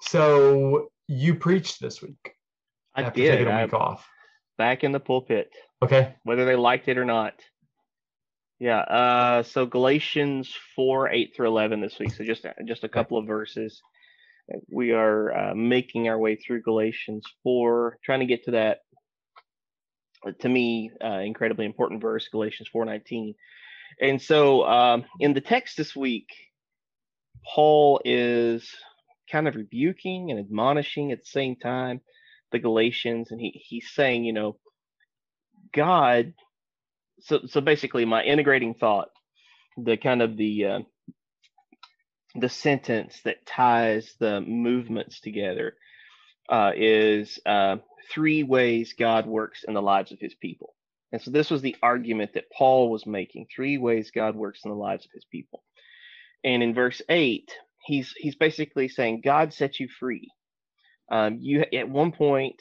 So you preached this week. I after did. taking a I'm week off. back in the pulpit, Okay. whether they liked it or not. Yeah. Uh, so Galatians four eight through eleven this week. So just just a couple of verses. We are uh, making our way through Galatians four, trying to get to that. To me, uh, incredibly important verse, Galatians four nineteen. And so, um, in the text this week, Paul is kind of rebuking and admonishing at the same time the Galatians, and he he's saying, you know, God. So so basically, my integrating thought, the kind of the uh, the sentence that ties the movements together, uh, is uh, three ways God works in the lives of His people. And so this was the argument that Paul was making: three ways God works in the lives of His people. And in verse eight, he's he's basically saying God set you free. Um, you at one point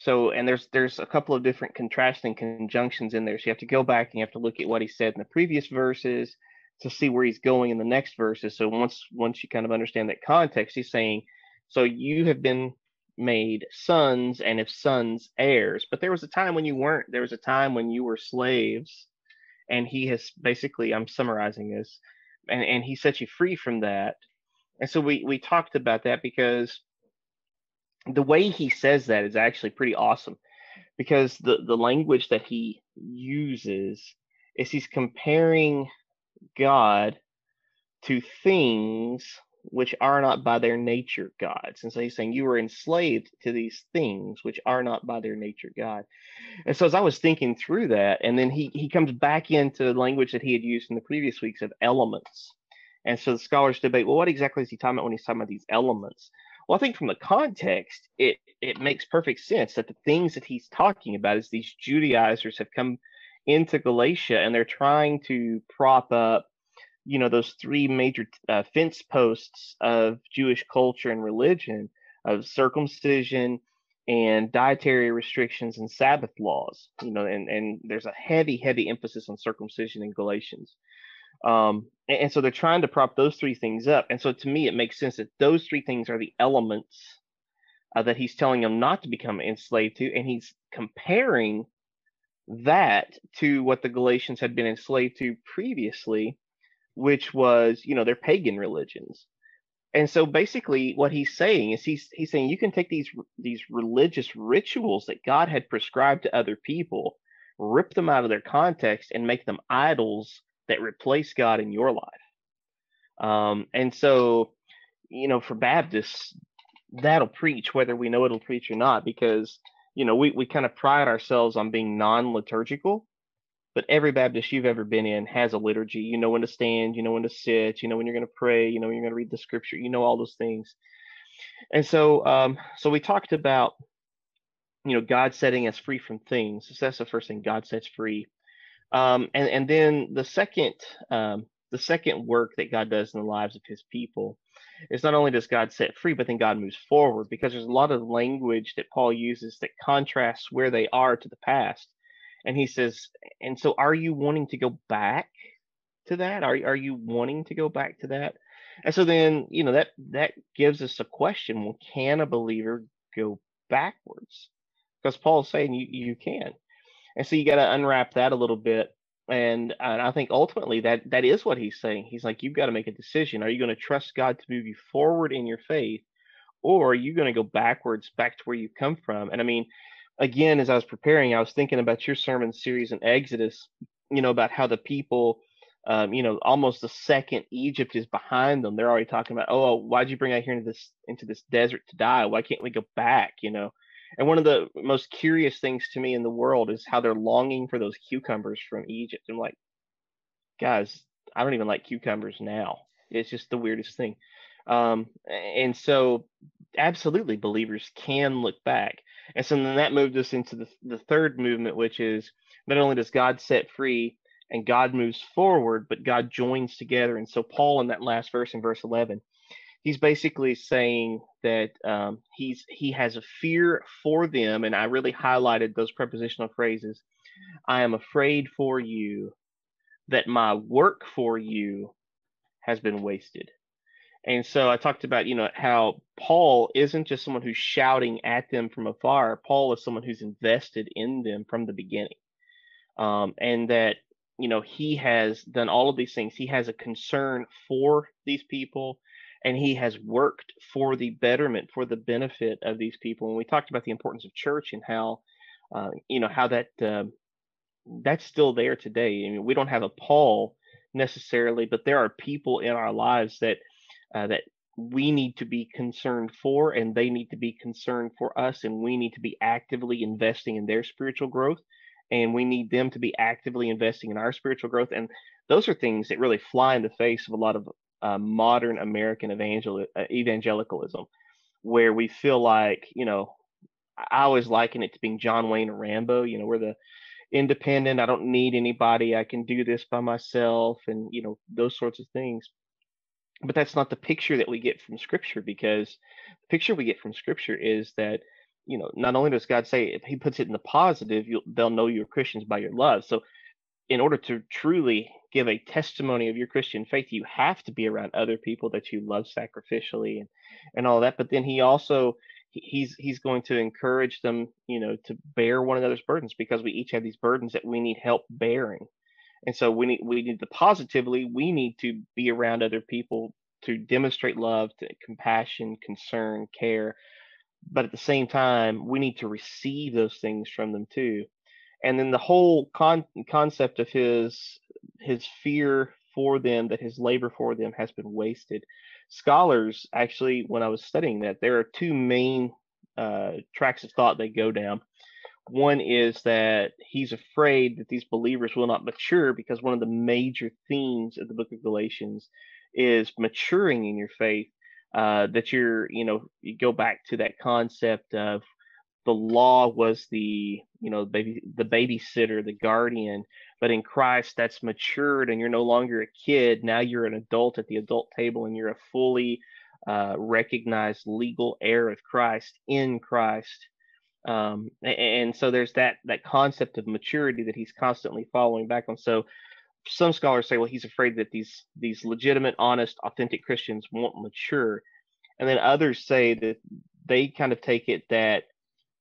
so, and there's there's a couple of different contrasting conjunctions in there. So you have to go back and you have to look at what he said in the previous verses to see where he's going in the next verses. So once once you kind of understand that context, he's saying, so you have been made sons, and if sons, heirs. But there was a time when you weren't. There was a time when you were slaves, and he has basically. I'm summarizing this, and and he set you free from that. And so we we talked about that because the way he says that is actually pretty awesome because the the language that he uses is he's comparing God to things which are not by their nature gods. And so he's saying you were enslaved to these things which are not by their nature God. And so as I was thinking through that, and then he he comes back into the language that he had used in the previous weeks of elements. And so the scholars debate, well, what exactly is he talking about when he's talking about these elements? Well, I think from the context, it it makes perfect sense that the things that he's talking about is these Judaizers have come into Galatia and they're trying to prop up, you know, those three major uh, fence posts of Jewish culture and religion of circumcision and dietary restrictions and Sabbath laws. You know, and and there's a heavy, heavy emphasis on circumcision in Galatians. Um, and, and so they're trying to prop those three things up. And so to me, it makes sense that those three things are the elements uh, that he's telling them not to become enslaved to. And he's comparing that to what the Galatians had been enslaved to previously, which was, you know, their pagan religions. And so basically what he's saying is he's he's saying you can take these these religious rituals that God had prescribed to other people, rip them out of their context and make them idols that replace God in your life. Um, and so, you know, for Baptists, that'll preach whether we know it'll preach or not, because you know we we kind of pride ourselves on being non-liturgical. But every Baptist you've ever been in has a liturgy. You know when to stand, you know when to sit, you know when you're going to pray, you know when you're going to read the scripture, you know all those things. And so, um, so we talked about, you know, God setting us free from things. So that's the first thing God sets free. Um, and and then the second um, the second work that God does in the lives of His people is not only does God set free, but then God moves forward because there's a lot of language that Paul uses that contrasts where they are to the past. And he says, and so are you wanting to go back to that? Are are you wanting to go back to that? And so then you know that that gives us a question: Well, can a believer go backwards? Because Paul's saying you you can. And so you got to unwrap that a little bit. And, and I think ultimately that that is what he's saying. He's like, you've got to make a decision. Are you going to trust God to move you forward in your faith, or are you going to go backwards back to where you come from? And I mean, again, as I was preparing, I was thinking about your sermon series in Exodus. You know about how the people, um, you know, almost the second Egypt is behind them. They're already talking about, oh, why'd you bring out here into this into this desert to die? Why can't we go back? You know, and one of the most curious things to me in the world is how they're longing for those cucumbers from Egypt. I'm like, guys, I don't even like cucumbers now. It's just the weirdest thing. Um, and so, absolutely, believers can look back. And so then that moved us into the, the third movement, which is not only does God set free and God moves forward, but God joins together. And so, Paul, in that last verse, in verse 11, he's basically saying that um, he's he has a fear for them, and I really highlighted those prepositional phrases. I am afraid for you that my work for you has been wasted. And so I talked about, you know, how Paul isn't just someone who's shouting at them from afar. Paul is someone who's invested in them from the beginning. Um, and that, you know, he has done all of these things. He has a concern for these people and he has worked for the betterment, for the benefit of these people. And we talked about the importance of church and how, uh, you know, how that uh, that's still there today. I mean, we don't have a Paul necessarily, but there are people in our lives that uh, that we need to be concerned for and they need to be concerned for us and we need to be actively investing in their spiritual growth and we need them to be actively investing in our spiritual growth. And those are things that really fly in the face of a lot of uh, modern american evangel- uh, evangelicalism where we feel like you know i always liken it to being john wayne or rambo you know we're the independent i don't need anybody i can do this by myself and you know those sorts of things but that's not the picture that we get from scripture because the picture we get from scripture is that you know not only does god say if he puts it in the positive they'll know you're christians by your love. So in order to truly give a testimony of your christian faith you have to be around other people that you love sacrificially and and all that. But then he also he's he's going to encourage them you know to bear one another's burdens because we each have these burdens that we need help bearing and so we need we need to positively we need to be around other people to demonstrate love, to compassion, concern, care. But at the same time, we need to receive those things from them too. And then the whole con- concept of his his fear for them, that his labor for them has been wasted. Scholars actually, when I was studying that, there are two main uh, tracks of thought they go down. One is that he's afraid that these believers will not mature because one of the major themes of the book of Galatians is maturing in your faith. Uh, that you're, you know, you go back to that concept of the law was the, you know, baby, the babysitter, the guardian, but in Christ that's matured and you're no longer a kid. Now you're an adult at the adult table and you're a fully uh, recognized legal heir of Christ in Christ. Um, and so there's that that concept of maturity that he's constantly following back on. So some scholars say, well, he's afraid that these these legitimate, honest, authentic Christians won't mature, and then others say that they kind of take it that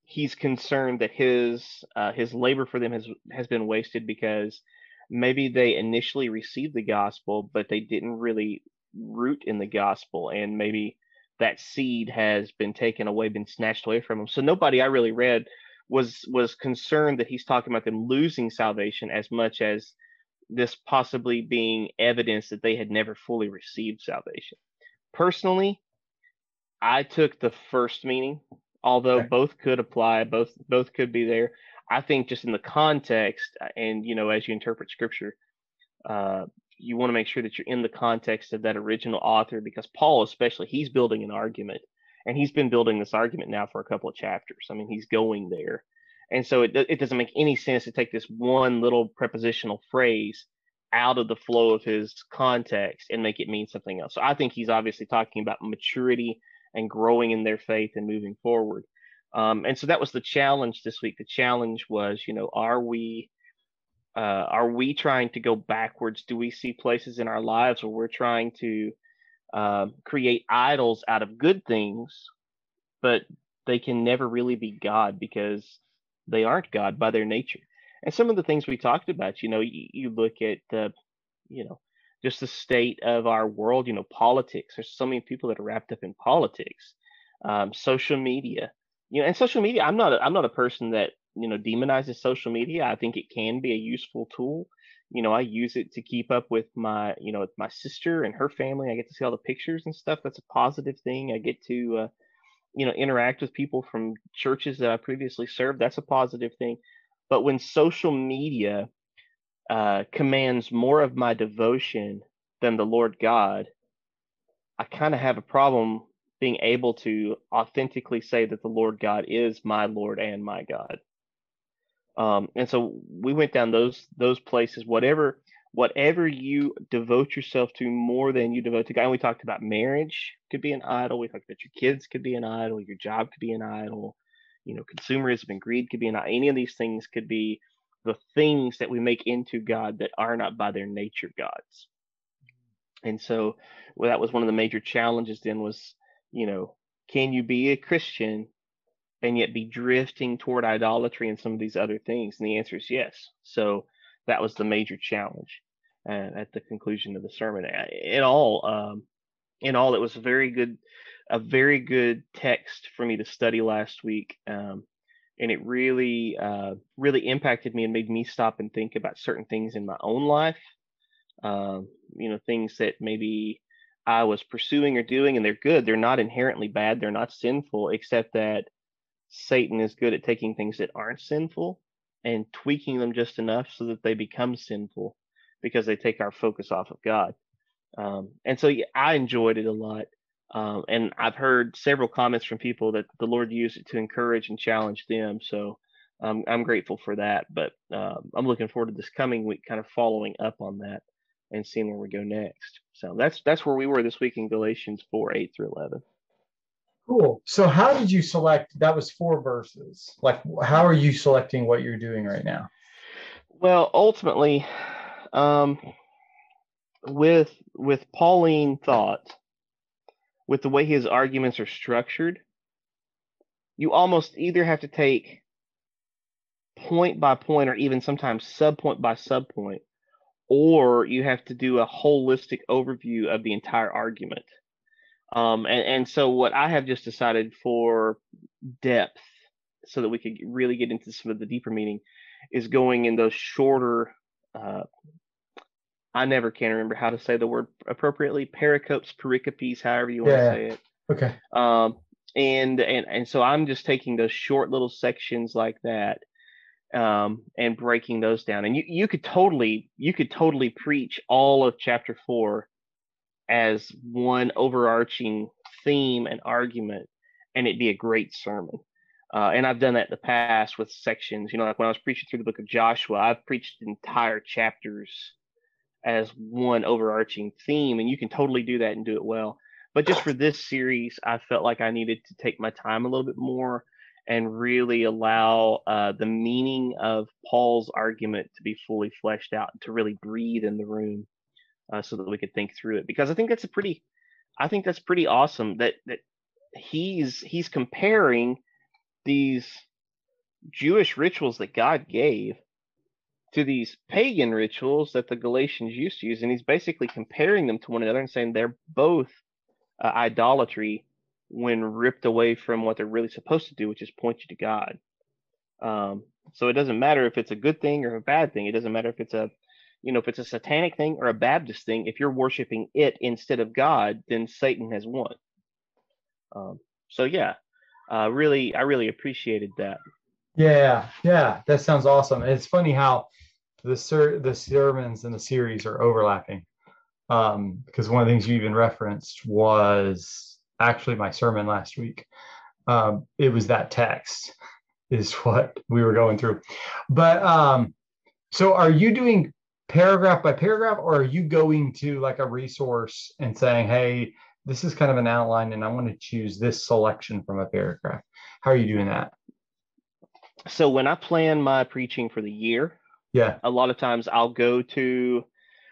he's concerned that his uh, his labor for them has has been wasted because maybe they initially received the gospel, but they didn't really root in the gospel, and maybe that seed has been taken away, been snatched away from them. So nobody I really read was was concerned that he's talking about them losing salvation as much as this possibly being evidence that they had never fully received salvation. Personally, I took the first meaning, although okay. both could apply, both both could be there. I think just in the context, uh, and you know, as you interpret scripture, uh, you want to make sure that you're in the context of that original author, because Paul, especially, he's building an argument, and he's been building this argument now for a couple of chapters. I mean, he's going there, and so it, it doesn't make any sense to take this one little prepositional phrase out of the flow of his context and make it mean something else. So I think he's obviously talking about maturity and growing in their faith and moving forward. Um, and so that was the challenge this week. The challenge was, you know, are we uh, are we trying to go backwards? Do we see places in our lives where we're trying to uh, create idols out of good things, but they can never really be God because they aren't God by their nature. And some of the things we talked about, you know, you, you look at, the, you know, just the state of our world, you know, politics. There's so many people that are wrapped up in politics, um, social media, you know, and social media. I'm not, a, I'm not a person that you know demonizes social media. I think it can be a useful tool. You know, I use it to keep up with my, you know, my sister and her family. I get to see all the pictures and stuff. That's a positive thing. I get to, uh, you know interact with people from churches that I previously served, that's a positive thing. But when social media uh, commands more of my devotion than the Lord God, I kind of have a problem being able to authentically say that the Lord God is my Lord and my God. Um, and so we went down those those places. Whatever whatever you devote yourself to more than you devote to God. And we talked about marriage could be an idol. We talked about your kids could be an idol. Your job could be an idol. You know, consumerism and greed could be an idol. Any of these things could be the things that we make into God that are not by their nature gods. And so well, that was one of the major challenges then was, you know, can you be a Christian and yet be drifting toward idolatry and some of these other things? And the answer is yes. So that was the major challenge uh, at the conclusion of the sermon. In all, um, in all, it was a very good, a very good text for me to study last week. Um, and it really, uh, really impacted me and made me stop and think about certain things in my own life. Um, you know, things that maybe I was pursuing or doing, and they're good. They're not inherently bad. They're not sinful, except that Satan is good at taking things that aren't sinful and tweaking them just enough so that they become sinful because they take our focus off of God. Um, and so yeah, I enjoyed it a lot. Um, and I've heard several comments from people that the Lord used it to encourage and challenge them. So um, I'm grateful for that. But um, I'm looking forward to this coming week, kind of following up on that and seeing where we go next. So that's that's where we were this week in Galatians 4, 8 through 11. Cool. So how did you select? That was four verses. Like, how are you selecting what you're doing right now? Well, ultimately, um, with with Pauline thought, with the way his arguments are structured, you almost either have to take point by point or even sometimes subpoint by subpoint, or you have to do a holistic overview of the entire argument. Um, and, and so what I have just decided for depth, so that we could really get into some of the deeper meaning, is going in those shorter. Uh, I never can remember how to say the word appropriately. Pericopes, pericopes, however you want yeah. to say it. Okay. Um, and and and so I'm just taking those short little sections like that, um, and breaking those down. And you you could totally you could totally preach all of chapter four as one overarching theme and argument, and it'd be a great sermon. Uh, and I've done that in the past with sections. You know, like when I was preaching through the book of Joshua, I've preached entire chapters as one overarching theme, and you can totally do that and do it well. But just for this series, I felt like I needed to take my time a little bit more and really allow uh, the meaning of Paul's argument to be fully fleshed out, and to really breathe in the room uh, so that we could think through it because I think that's a pretty I think that's pretty awesome that that he's he's comparing these Jewish rituals that God gave to these pagan rituals that the Galatians used to use and he's basically comparing them to one another and saying they're both uh, idolatry when ripped away from what they're really supposed to do which is point you to God. Um, so it doesn't matter if it's a good thing or a bad thing. It doesn't matter if it's a you know, if it's a satanic thing or a Baptist thing, if you're worshiping it instead of God, then Satan has won. Um, so yeah, uh, really, I really appreciated that. Yeah, yeah, that sounds awesome. It's funny how the ser- the sermons in the series are overlapping. Um, because one of the things you even referenced was actually my sermon last week. Um, it was that text is what we were going through. But um, so are you doing paragraph by paragraph, or are you going to like a resource and saying, hey, this is kind of an outline and I want to choose this selection from a paragraph? How are you doing that? So when I plan my preaching for the year, yeah, a lot of times I'll go to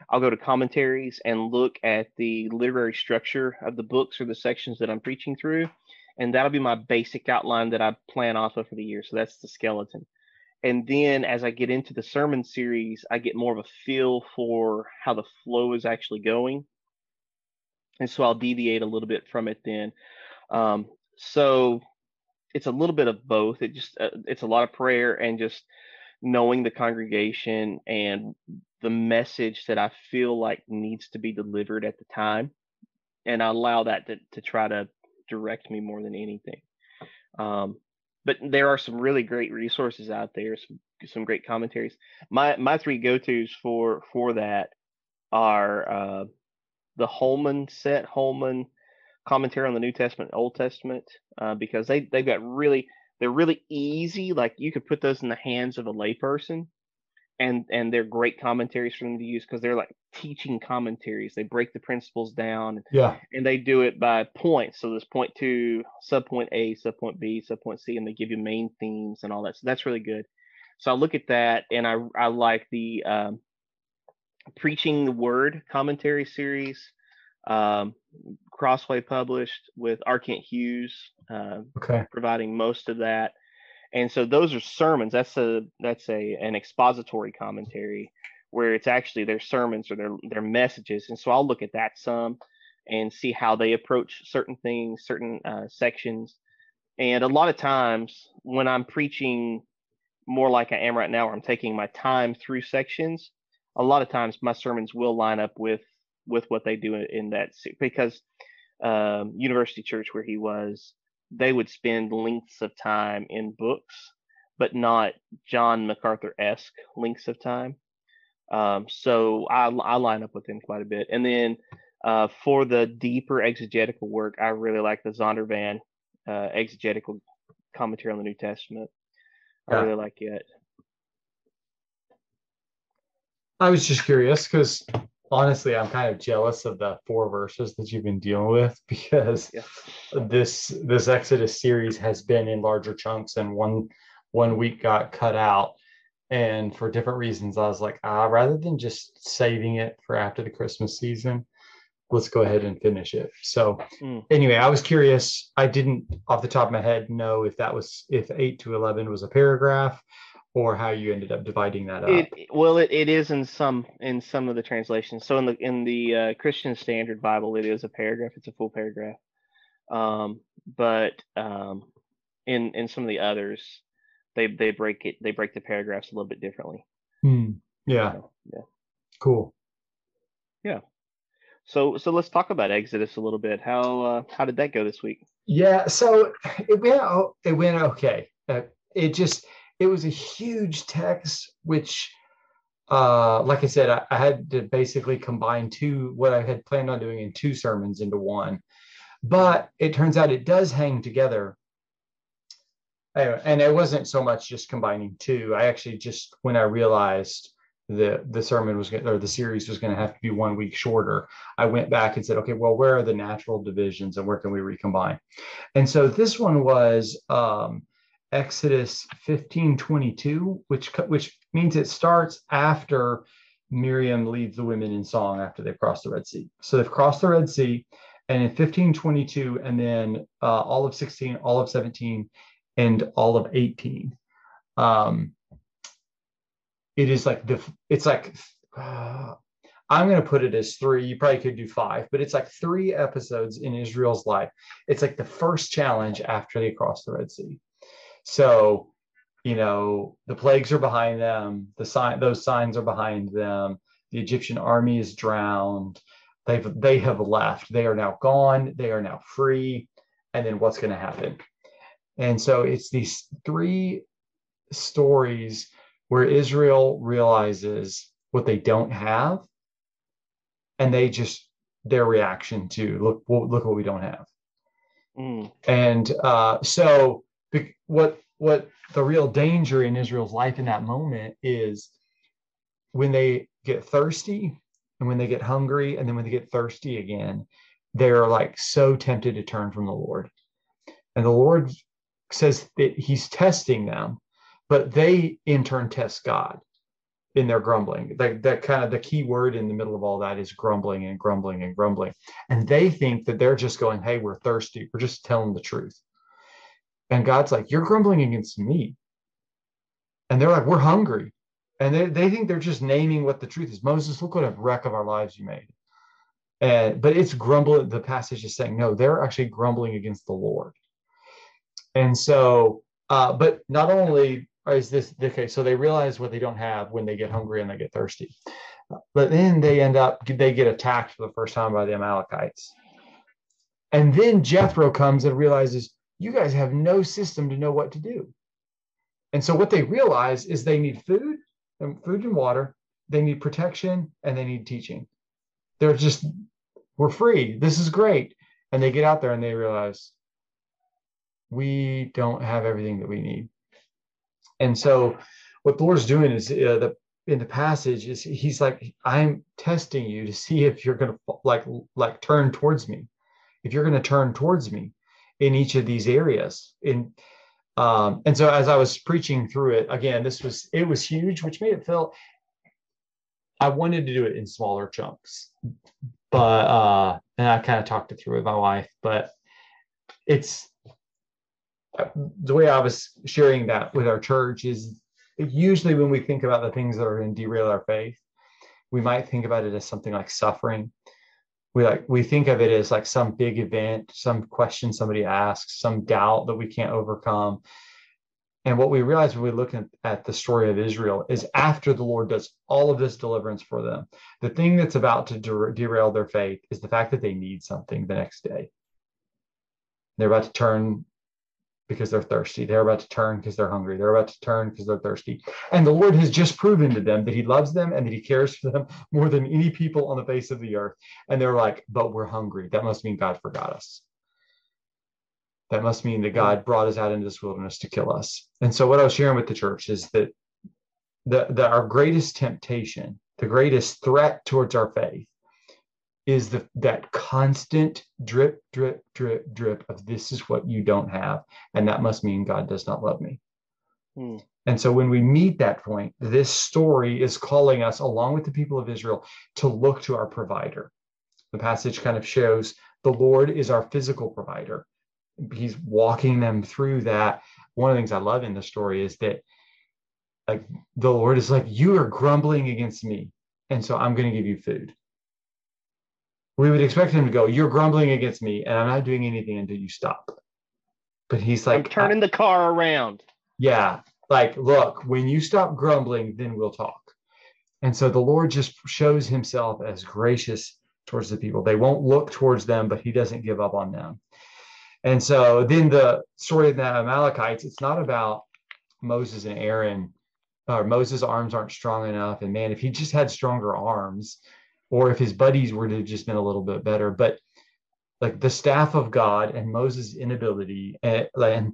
I'll go to commentaries and look at the literary structure of the books or the sections that I'm preaching through. And that'll be my basic outline that I plan off of for the year. So that's the skeleton and then as I get into the sermon series, I get more of a feel for how the flow is actually going. And so I'll deviate a little bit from it then. Um, so it's a little bit of both. It just uh, it's a lot of prayer and just knowing the congregation and the message that I feel like needs to be delivered at the time, and I allow that to to try to direct me more than anything. Um, but there are some really great resources out there, some some great commentaries. My my three go tos for for that are uh, the Holman set Holman commentary on the New Testament, Old Testament, uh, because they they've got really they're really easy. Like you could put those in the hands of a layperson, and and they're great commentaries for them to use because they're like teaching commentaries. They break the principles down. Yeah. And they do it by points. So there's point two, sub point A, sub point B, sub point C, and they give you main themes and all that. So that's really good. So I look at that and I I like the um, preaching the word commentary series Um, Crossway published with R. Kent Hughes, uh, Okay. providing most of that. And so those are sermons. That's a that's a an expository commentary where it's actually their sermons or their their messages. And so I'll look at that some and see how they approach certain things, certain uh, sections. And a lot of times when I'm preaching more like I am right now, where I'm taking my time through sections, a lot of times my sermons will line up with with what they do in that because um, University Church where he was, they would spend lengths of time in books, but not John MacArthur esque lengths of time. Um, so I, I line up with them quite a bit. And then uh, for the deeper exegetical work, I really like the Zondervan uh, exegetical commentary on the New Testament. I Yeah. really like it. I was just curious because honestly, I'm kind of jealous of the four verses that you've been dealing with because Yeah. this this Exodus series has been in larger chunks and one one week got cut out. And for different reasons, I was like, ah, rather than just saving it for after the Christmas season, let's go ahead and finish it. So Mm. anyway, I was curious. I didn't off the top of my head know if that was if eight to eleven was a paragraph or how you ended up dividing that up. It well, it, it is in some in some of the translations. So in the in the uh, Christian Standard Bible, it is a paragraph. It's a full paragraph. Um, but um, in in some of the others, they they break it they break the paragraphs a little bit differently. Hmm. Yeah. So, yeah. Cool. Yeah. So so let's talk about Exodus a little bit. How uh, how did that go this week? Yeah. So it went. It went okay. Uh, it just. It was a huge text, which, uh, like I said, I, I had to basically combine two what I had planned on doing in two sermons into one. But it turns out it does hang together. Anyway, and it wasn't so much just combining two. I actually just when I realized the the sermon was or the series was going to have to be one week shorter, I went back and said, okay, well, where are the natural divisions and where can we recombine? And so this one was um, Exodus 15:22, which which means it starts after Miriam leads the women in song after they've crossed the Red Sea. So they've crossed the Red Sea, and in 1522, and then uh, all of 16, all of 17, and all of 18. Um, it is like the it's like uh, I'm going to put it as three. You probably could do five, but it's like three episodes in Israel's life. It's like the first challenge after they cross the Red Sea. So, you know, the plagues are behind them. The sign, those signs are behind them. The Egyptian army is drowned. They've they have left. They are now gone. They are now free. And then what's going to happen? And so it's these three stories where Israel realizes what they don't have, and they just their reaction to look look what we don't have. Mm, And uh, so what what the real danger in Israel's life in that moment is when they get thirsty and when they get hungry and then when they get thirsty again, they're like so tempted to turn from the Lord. And the Lord says that he's testing them, but they in turn test God in their grumbling. That, that kind of the key word in the middle of all that is grumbling and grumbling and grumbling. And they think that they're just going, hey, we're thirsty. We're just telling the truth. And God's like, you're grumbling against me. And they're like, we're hungry. And they, they think they're just naming what the truth is. Moses, look what a wreck of our lives you made. And but it's grumbling. The passage is saying, no, they're actually grumbling against the Lord. And so, uh, but not only is this okay, so they realize what they don't have when they get hungry and they get thirsty. But then they end up, they get attacked for the first time by the Amalekites. And then Jethro comes and realizes, you guys have no system to know what to do. And so what they realize is they need food and food and water, they need protection, and they need teaching. They're just, we're free. This is great. And they get out there and they realize we don't have everything that we need. And so what the Lord's doing is uh, the in the passage is he's like I'm testing you to see if you're going to like like turn towards me. If you're going to turn towards me in each of these areas in um, and so as I was preaching through it again this was it was huge which made it feel I wanted to do it in smaller chunks but uh, and I kind of talked it through with my wife, but it's the way I was sharing that with our church is usually when we think about the things that are going to derail our faith, we might think about it as something like suffering. We like we think of it as like some big event, some question somebody asks, some doubt that we can't overcome. And what we realize when we look at, at the story of Israel is after the Lord does all of this deliverance for them, the thing that's about to der- derail their faith is the fact that they need something the next day. They're about to turn because they're thirsty. They're about to turn because they're hungry. They're about to turn because they're thirsty. And the Lord has just proven to them that He loves them and that He cares for them more than any people on the face of the earth. And they're like, but we're hungry. That must mean God forgot us. That must mean that God brought us out into this wilderness to kill us. And so, what I was sharing with the church is that the, the our greatest temptation, the greatest threat towards our faith, is the, that constant drip, drip, drip, drip of this is what you don't have. And that must mean God does not love me. Hmm. And so when we meet that point, this story is calling us, along with the people of Israel, to look to our provider. The passage kind of shows the Lord is our physical provider. He's walking them through that. One of the things I love in the story is that like the Lord is like, you are grumbling against me. And so I'm going to give you food we would expect him to go, You're grumbling against me, and I'm not doing anything until you stop. But he's like, I'm turning the car around. Yeah. Like, look, when you stop grumbling, then we'll talk. And so the Lord just shows himself as gracious towards the people. They won't look towards them, but he doesn't give up on them. And so then the story of the Amalekites, it's not about Moses and Aaron, or Moses' arms aren't strong enough. And man, if he just had stronger arms, or if his buddies were to have just been a little bit better. But like the staff of God and Moses' inability eh, and, and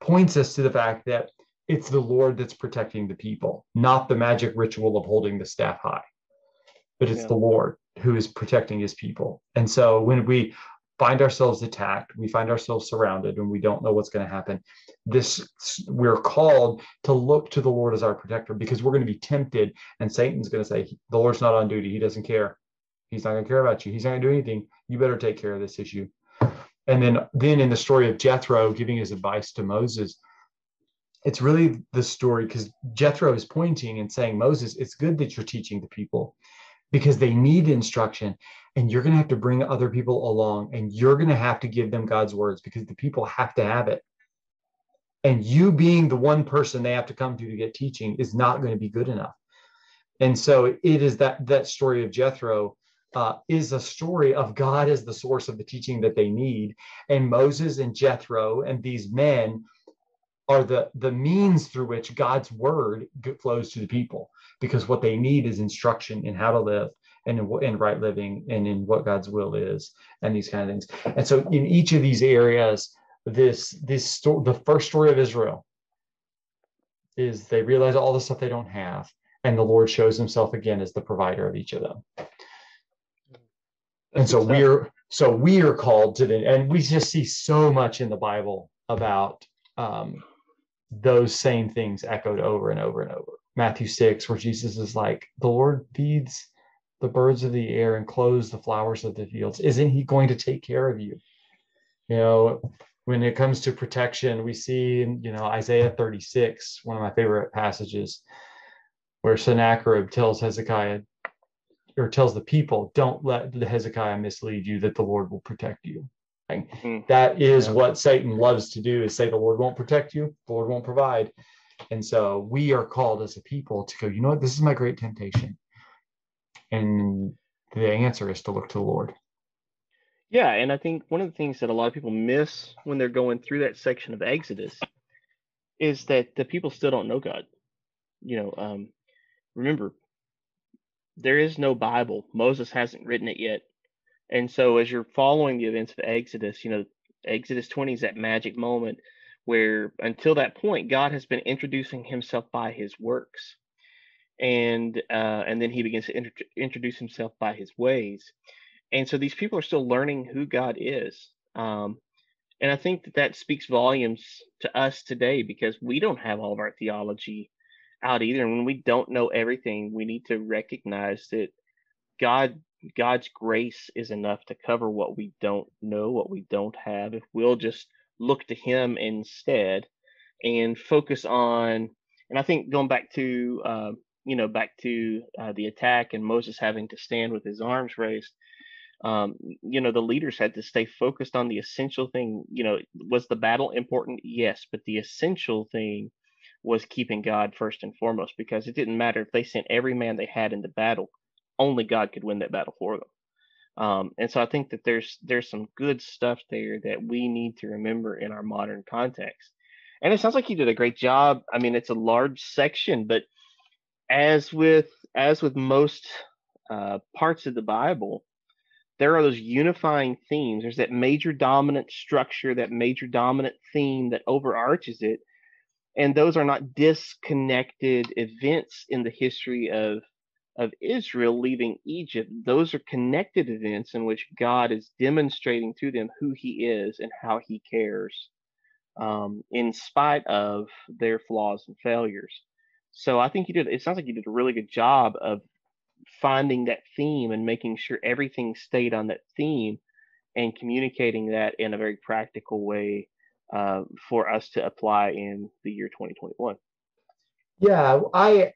points us to the fact that it's the Lord that's protecting the people, not the magic ritual of holding the staff high, but it's yeah. the Lord who is protecting his people. And so when we find ourselves attacked, we find ourselves surrounded, and we don't know what's going to happen. This we're called to look to the Lord as our protector because we're going to be tempted, and Satan's going to say, "The Lord's not on duty. He doesn't care. He's not going to care about you. He's not going to do anything. You better take care of this issue." And then, then in the story of Jethro giving his advice to Moses, it's really the story because Jethro is pointing and saying, Moses, it's good that you're teaching the people because they need instruction and you're going to have to bring other people along and you're going to have to give them God's words because the people have to have it. And you being the one person they have to come to to get teaching is not going to be good enough. And so it is that that story of Jethro uh, is a story of God as the source of the teaching that they need, and Moses and Jethro and these men are the the means through which God's word flows to the people because what they need is instruction in how to live and in, in right living and in what God's will is and these kind of things. And so in each of these areas, this this story, the first story of Israel is they realize all the stuff they don't have, and the Lord shows himself again as the provider of each of them. and so we're so we are called to the and we just see so much in the Bible about um, those same things echoed over and over and over. Matthew 6, where Jesus is like, the Lord feeds the birds of the air and clothes the flowers of the fields. Isn't he going to take care of you? You know, when it comes to protection, we see, you know, Isaiah 36, one of my favorite passages, where Sennacherib tells Hezekiah, or tells the people, don't let the Hezekiah mislead you that the Lord will protect you. Mm-hmm. That is yeah. what Satan loves to do is say the Lord won't protect you, the Lord won't provide. And so we are called as a people to go, you know what, this is my great temptation. And the answer is to look to the Lord. Yeah, and I think one of the things that a lot of people miss when they're going through that section of Exodus is that the people still don't know God. You know, um, remember, there is no Bible. Moses hasn't written it yet. And so as you're following the events of Exodus, you know, Exodus 20 is that magic moment where until that point, God has been introducing himself by his works. And uh, and then he begins to int- introduce himself by his ways. And so these people are still learning who God is. Um, and I think that that speaks volumes to us today because we don't have all of our theology out either. And when we don't know everything, we need to recognize that God God's grace is enough to cover what we don't know, what we don't have. If we'll just look to Him instead and focus on, and I think going back to, uh, you know, back to uh, the attack and Moses having to stand with his arms raised, um, you know, the leaders had to stay focused on the essential thing. You know, was the battle important? Yes, but the essential thing was keeping God first and foremost because it didn't matter if they sent every man they had into battle, only God could win that battle for them. Um, and so I think that there's there's some good stuff there that we need to remember in our modern context. And it sounds like you did a great job. I mean, it's a large section, but as with as with most uh, parts of the Bible, there are those unifying themes. There's that major dominant structure, that major dominant theme that overarches it. And those are not disconnected events in the history of, of Israel leaving Egypt. Those are connected events in which God is demonstrating to them who he is and how he cares, um, in spite of their flaws and failures. So I think you did, it sounds like you did a really good job of finding that theme and making sure everything stayed on that theme and communicating that in a very practical way uh, for us to apply in the year 2021 yeah i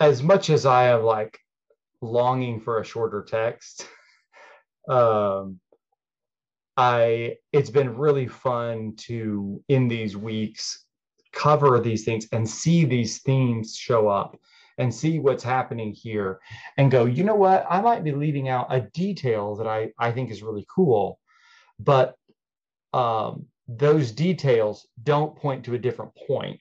as much as i am like longing for a shorter text um i it's been really fun to in these weeks cover these things and see these themes show up and see what's happening here and go, you know what? I might be leaving out a detail that I, I think is really cool, but um, those details don't point to a different point.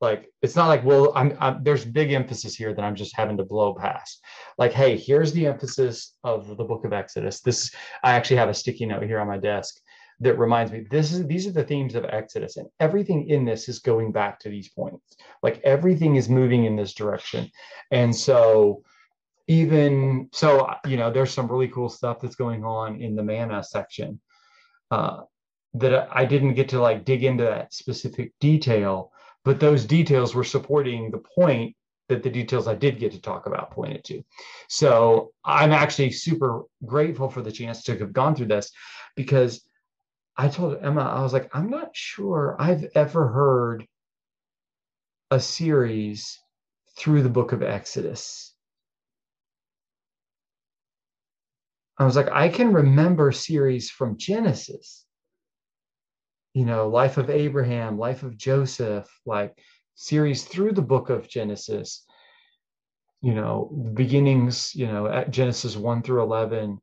Like it's not like, well, I'm, I'm there's big emphasis here that I'm just having to blow past. Like, hey, here's the emphasis of the book of Exodus. This I actually have a sticky note here on my desk that reminds me this is these are the themes of exodus and everything in this is going back to these points like everything is moving in this direction and so even so you know there's some really cool stuff that's going on in the manna section uh, that i didn't get to like dig into that specific detail but those details were supporting the point that the details I did get to talk about pointed to. So I'm actually super grateful for the chance to have gone through this because I told Emma, I was like, I'm not sure I've ever heard a series through the book of Exodus. I was like, I can remember series from Genesis, you know, Life of Abraham, Life of Joseph, like series through the book of Genesis, you know, beginnings, you know, at Genesis 1 through 11,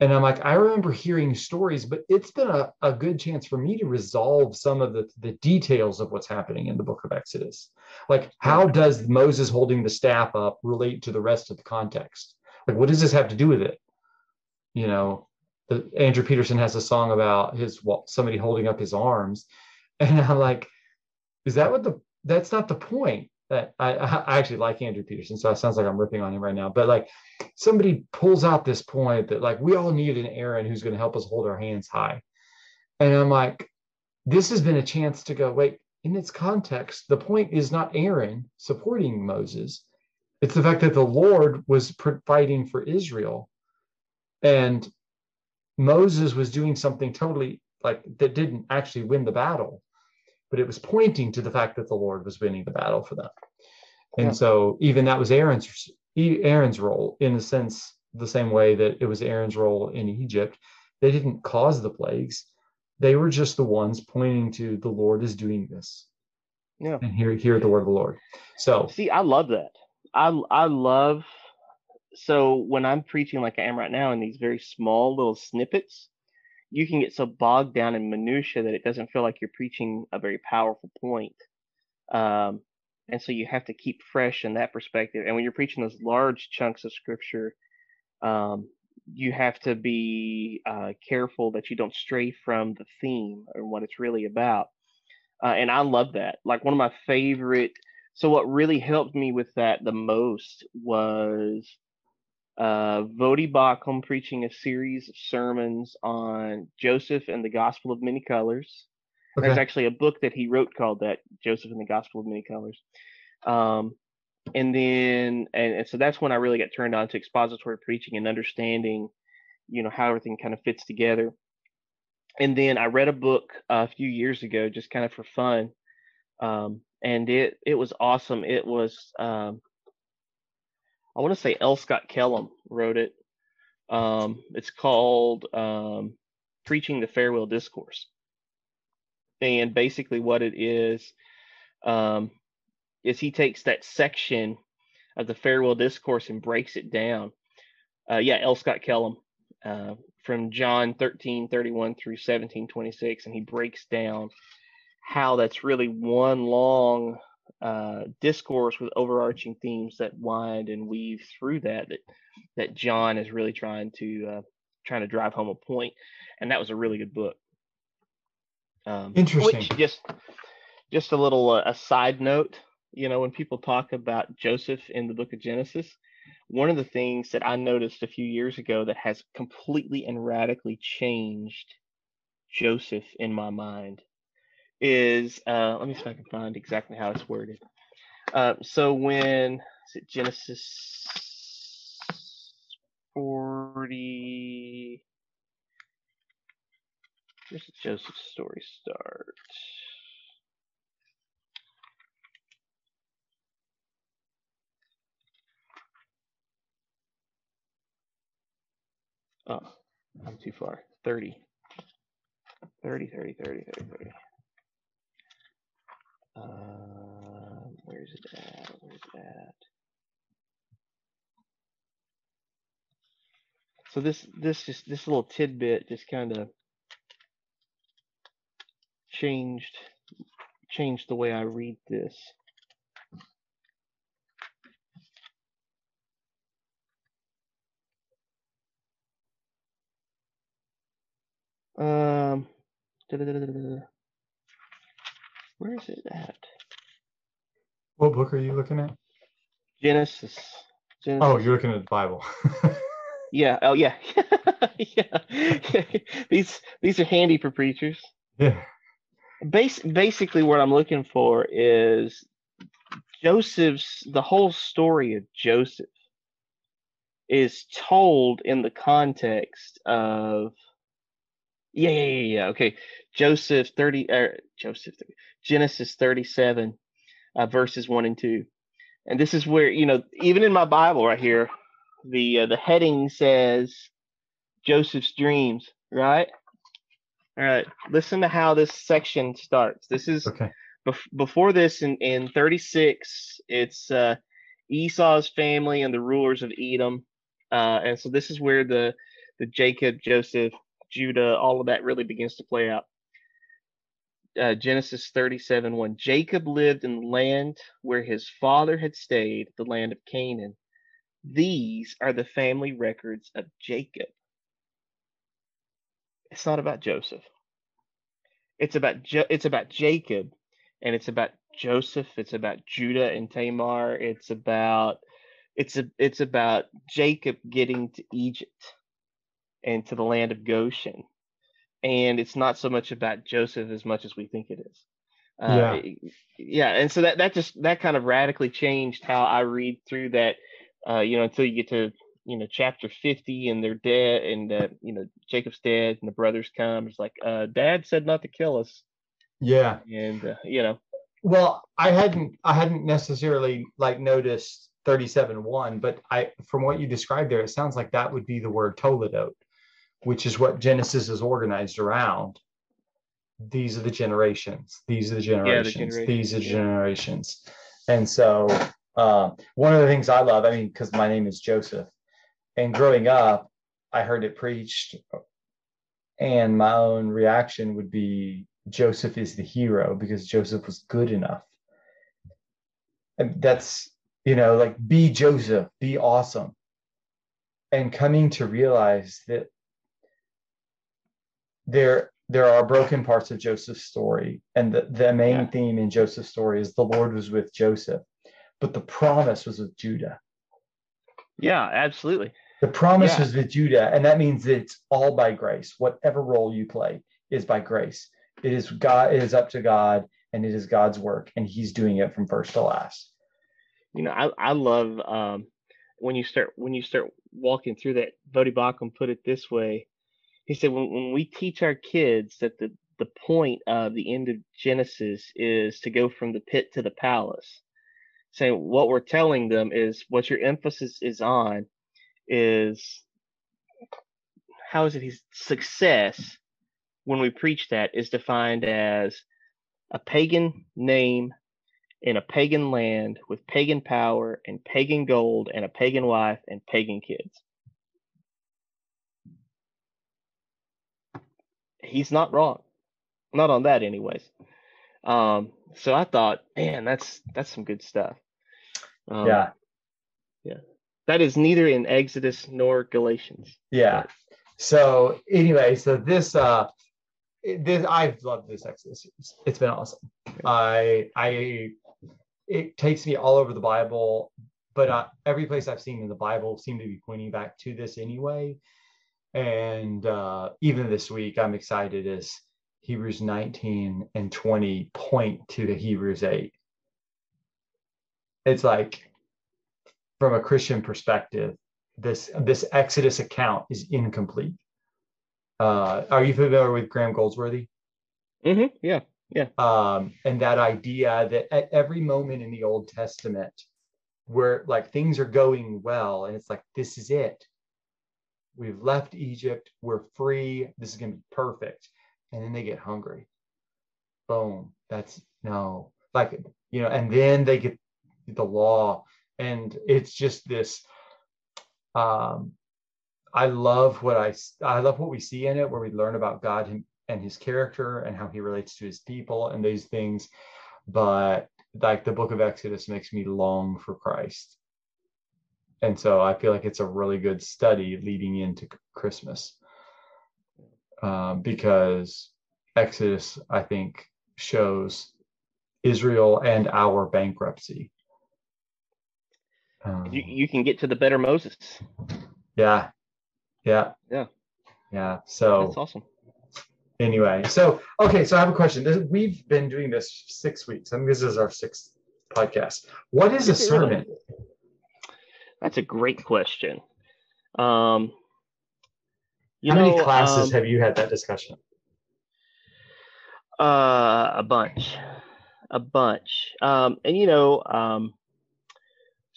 and I'm like, I remember hearing stories, but it's been a, a good chance for me to resolve some of the, the details of what's happening in the book of Exodus. Like, how does Moses holding the staff up relate to the rest of the context? Like, what does this have to do with it? You know, the, Andrew Peterson has a song about his somebody holding up his arms. And I'm like, is that what the, that's not the point that I, I actually like Andrew Peterson, so it sounds like I'm ripping on him right now. But like somebody pulls out this point that like we all need an Aaron who's going to help us hold our hands high, and I'm like, this has been a chance to go wait. In its context, the point is not Aaron supporting Moses; it's the fact that the Lord was fighting for Israel, and Moses was doing something totally like that didn't actually win the battle but it was pointing to the fact that the Lord was winning the battle for them. And yeah. so even that was Aaron's Aaron's role in a sense the same way that it was Aaron's role in Egypt. They didn't cause the plagues. They were just the ones pointing to the Lord is doing this. Yeah. And hear hear the word of the Lord. So see, I love that. I I love so when I'm preaching like I am right now in these very small little snippets, you can get so bogged down in minutia that it doesn't feel like you're preaching a very powerful point. Um, and so you have to keep fresh in that perspective. And when you're preaching those large chunks of scripture, um, you have to be uh, careful that you don't stray from the theme and what it's really about. Uh, and I love that. Like one of my favorite. So what really helped me with that the most was uh, Voddie Baucham preaching a series of sermons on Joseph and the Gospel of Many Colors. Okay. There's actually a book that he wrote called that, Joseph and the Gospel of Many Colors. Um, and then and, and so that's when I really got turned on to expository preaching and understanding, you know, how everything kind of fits together. And then I read a book a few years ago, just kind of for fun, um, and it it was awesome. It was um, I want to say L. Scott Kellum wrote it. Um, it's called um, Preaching the Farewell Discourse, and basically what it is um, is he takes that section of the farewell discourse and breaks it down. Uh, yeah, L. Scott Kellum uh, from John 13, 31 through 17, 26, and he breaks down how that's really one long uh, discourse with overarching themes that wind and weave through that that that John is really trying to uh, trying to drive home a point, and that was a really good book. Um, Interesting. Which just just a little uh, a side note you know, when people talk about Joseph in the book of Genesis, one of the things that I noticed a few years ago that has completely and radically changed Joseph in my mind is uh, let me see if I can find exactly how it's worded. Uh, so when is it Genesis 40? Where's the Joseph story start? Oh, I'm too far. 30. 30, 30, 30, 30, 30. Uh, where's it at? Where's it at? So this this just this little tidbit just kind of changed changed the way I read this. Um, where is it at? What book are you looking at? Genesis. Genesis. Oh, you're looking at the Bible. yeah. Oh, yeah. yeah. these these are handy for preachers. Yeah. Bas- basically, what I'm looking for is Joseph's the whole story of Joseph is told in the context of yeah, yeah, yeah, yeah. Okay. Joseph 30 er, Joseph Genesis 37 uh, verses 1 and 2. And this is where, you know, even in my Bible right here, the uh, the heading says Joseph's dreams, right? All right. Listen to how this section starts. This is okay. bef- before this in in 36, it's uh Esau's family and the rulers of Edom. Uh, and so this is where the the Jacob Joseph Judah, all of that really begins to play out. Uh, Genesis 37 1. Jacob lived in the land where his father had stayed, the land of Canaan. These are the family records of Jacob. It's not about Joseph. It's about jo- it's about Jacob, and it's about Joseph. It's about Judah and Tamar. It's about it's a it's about Jacob getting to Egypt and to the land of Goshen. And it's not so much about Joseph as much as we think it is. Uh, yeah. yeah. And so that, that just, that kind of radically changed how I read through that, uh, you know, until you get to, you know, chapter 50 and they're dead and, uh, you know, Jacob's dead and the brothers come. It's like, uh, dad said not to kill us. Yeah. And, uh, you know, well, I hadn't, I hadn't necessarily like noticed 37 1, but I, from what you described there, it sounds like that would be the word toledot which is what Genesis is organized around. These are the generations. These are the generations. Yeah, the generations these are the generations. And so, uh, one of the things I love, I mean, because my name is Joseph, and growing up, I heard it preached, and my own reaction would be Joseph is the hero because Joseph was good enough. And that's, you know, like be Joseph, be awesome. And coming to realize that there there are broken parts of Joseph's story, and the, the main yeah. theme in Joseph's story is the Lord was with Joseph, but the promise was with Judah. Yeah, absolutely. The promise yeah. was with Judah, and that means that it's all by grace. Whatever role you play is by grace. It is God. It is up to God, and it is God's work, and He's doing it from first to last. you know, I, I love um, when you start when you start walking through that. Voddie Baucham put it this way. He said, when, when we teach our kids that the the point of the end of Genesis is to go from the pit to the palace, saying what we're telling them is what your emphasis is on is how is it his success when we preach that is defined as a pagan name in a pagan land with pagan power and pagan gold and a pagan wife and pagan kids. He's not wrong. Not on that anyways. Um, so I thought, man, that's that's some good stuff. Um, yeah. Yeah. That is neither in Exodus nor Galatians. Yeah. So anyway, so this uh this I've loved this Exodus. It's been awesome. I I it takes me all over the Bible, but uh, every place I've seen in the Bible seem to be pointing back to this anyway. And uh, even this week, I'm excited as Hebrews 19 and 20 point to the Hebrews 8. It's like, from a Christian perspective, this this Exodus account is incomplete. Uh, are you familiar with Graham Goldsworthy? Mm-hmm. Yeah. Yeah. Um, and that idea that at every moment in the Old Testament, where like things are going well, and it's like, this is it. We've left Egypt. We're free. This is going to be perfect. And then they get hungry. Boom. That's no, like, you know, and then they get the law. And it's just this. Um, I love what I I love what we see in it, where we learn about God and his character and how he relates to his people and these things but like the book of exodus makes me long for christ and so i feel like it's a really good study leading into christmas. Um, because exodus i think shows israel and our bankruptcy. Um, you, you can get to the better moses. Yeah. Yeah. Yeah. Yeah. So that's awesome. anyway so okay so i have a question. This, we've been doing this six weeks. I and this is our sixth podcast. What is a sermon that's a great question. Um you how know, many classes um, have you had that discussion? Uh a bunch. A bunch. Um and you know um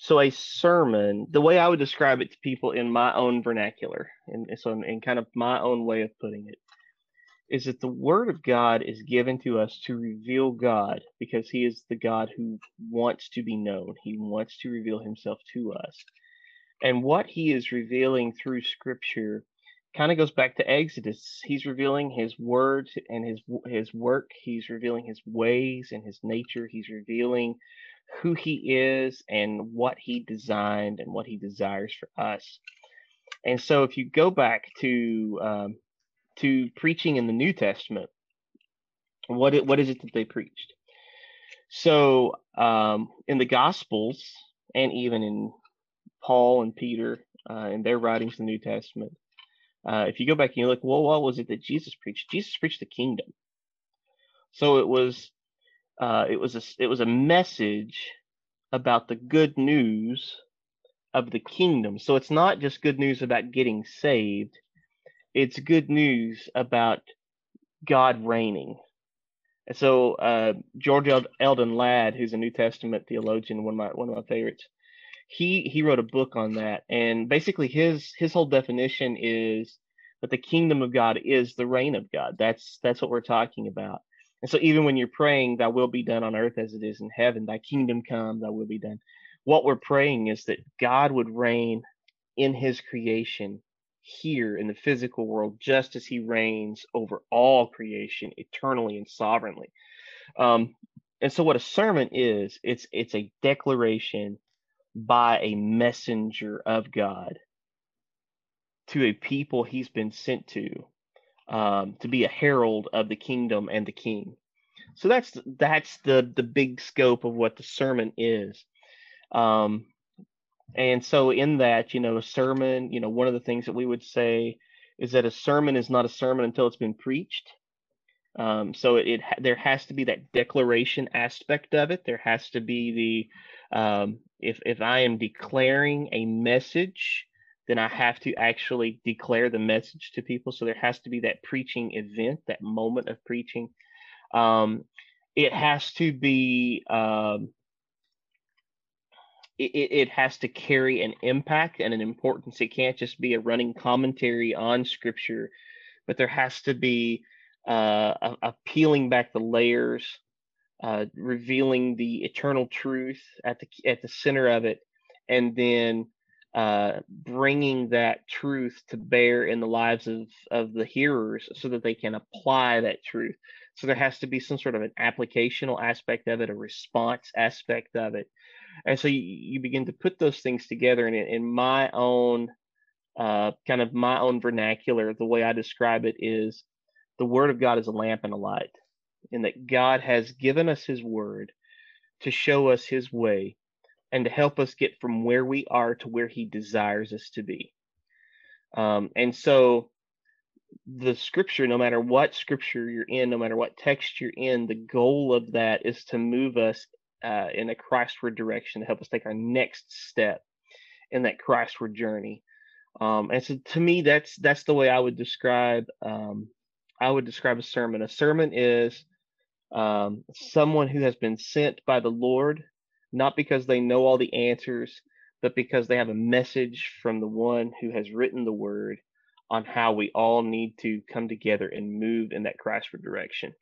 so a sermon the way i would describe it to people in my own vernacular and so in, in kind of my own way of putting it is that the word of God is given to us to reveal God because he is the God who wants to be known. He wants to reveal himself to us. And what he is revealing through scripture kind of goes back to Exodus. He's revealing his word and his his work. He's revealing his ways and his nature. He's revealing who he is and what he designed and what he desires for us. And so if you go back to um, to preaching in the New Testament, what it, what is it that they preached? So um, in the Gospels and even in Paul and Peter uh, in their writings in the New Testament, uh, if you go back and you look, well, what was it that Jesus preached? Jesus preached the kingdom. So it was uh, it was a it was a message about the good news of the kingdom. So it's not just good news about getting saved it's good news about God reigning. And so uh, George Eldon Ladd, who's a New Testament theologian, one of my one of my favorites, he he wrote a book on that, and basically his his whole definition is that the kingdom of God is the reign of God. That's that's what we're talking about. And so even when you're praying, Thy will be done on earth as it is in heaven, Thy kingdom come, Thy will be done. What we're praying is that God would reign in His creation here in the physical world just as he reigns over all creation eternally and sovereignly. Um, and so what a sermon is it's it's a declaration by a messenger of god to a people he's been sent to um, to be a herald of the kingdom and the king. So that's that's the the big scope of what the sermon is. Um, and so, in that, you know, a sermon, you know, one of the things that we would say is that a sermon is not a sermon until it's been preached. Um, so it, it there has to be that declaration aspect of it. There has to be the um, if if I am declaring a message, then I have to actually declare the message to people. So there has to be that preaching event, that moment of preaching. Um, it has to be um, it, it has to carry an impact and an importance. It can't just be a running commentary on scripture, but there has to be uh, a, a peeling back the layers, uh, revealing the eternal truth at the at the center of it, and then uh, bringing that truth to bear in the lives of of the hearers, so that they can apply that truth. So there has to be some sort of an applicational aspect of it, a response aspect of it, and so you, you begin to put those things together. And in, my own uh, kind of my own vernacular, the way I describe it is the Word of God is a lamp and a light, in that God has given us His Word to show us His way and to help us get from where we are to where He desires us to be. Um, and so the scripture, no matter what scripture you're in, no matter what text you're in, the goal of that is to move us uh, in a Christward direction to help us take our next step in that Christward journey. Um, and so to me, that's that's the way I would describe um, I would describe a sermon. A sermon is um, someone who has been sent by the Lord, not because they know all the answers, but because they have a message from the one who has written the word on how we all need to come together and move in that Christward direction.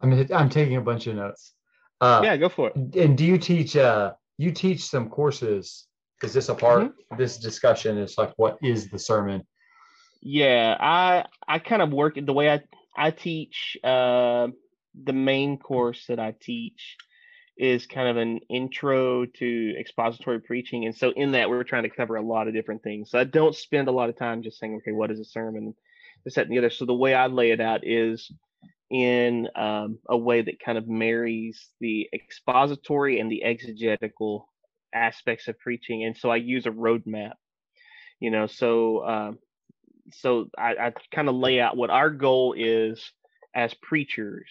I'm I'm taking a bunch of notes. Uh, yeah, go for it. And do you teach? Uh, you teach some courses. Is this a part? Mm-hmm. This discussion is like, what is the sermon? Yeah, I I kind of work the way I I teach. Uh, the main course that I teach is kind of an intro to expository preaching, and so in that we're trying to cover a lot of different things. So I don't spend a lot of time just saying, okay, what is a sermon? This, that, and the other. So the way I lay it out is in um, a way that kind of marries the expository and the exegetical aspects of preaching and so i use a roadmap you know so um, so i, I kind of lay out what our goal is as preachers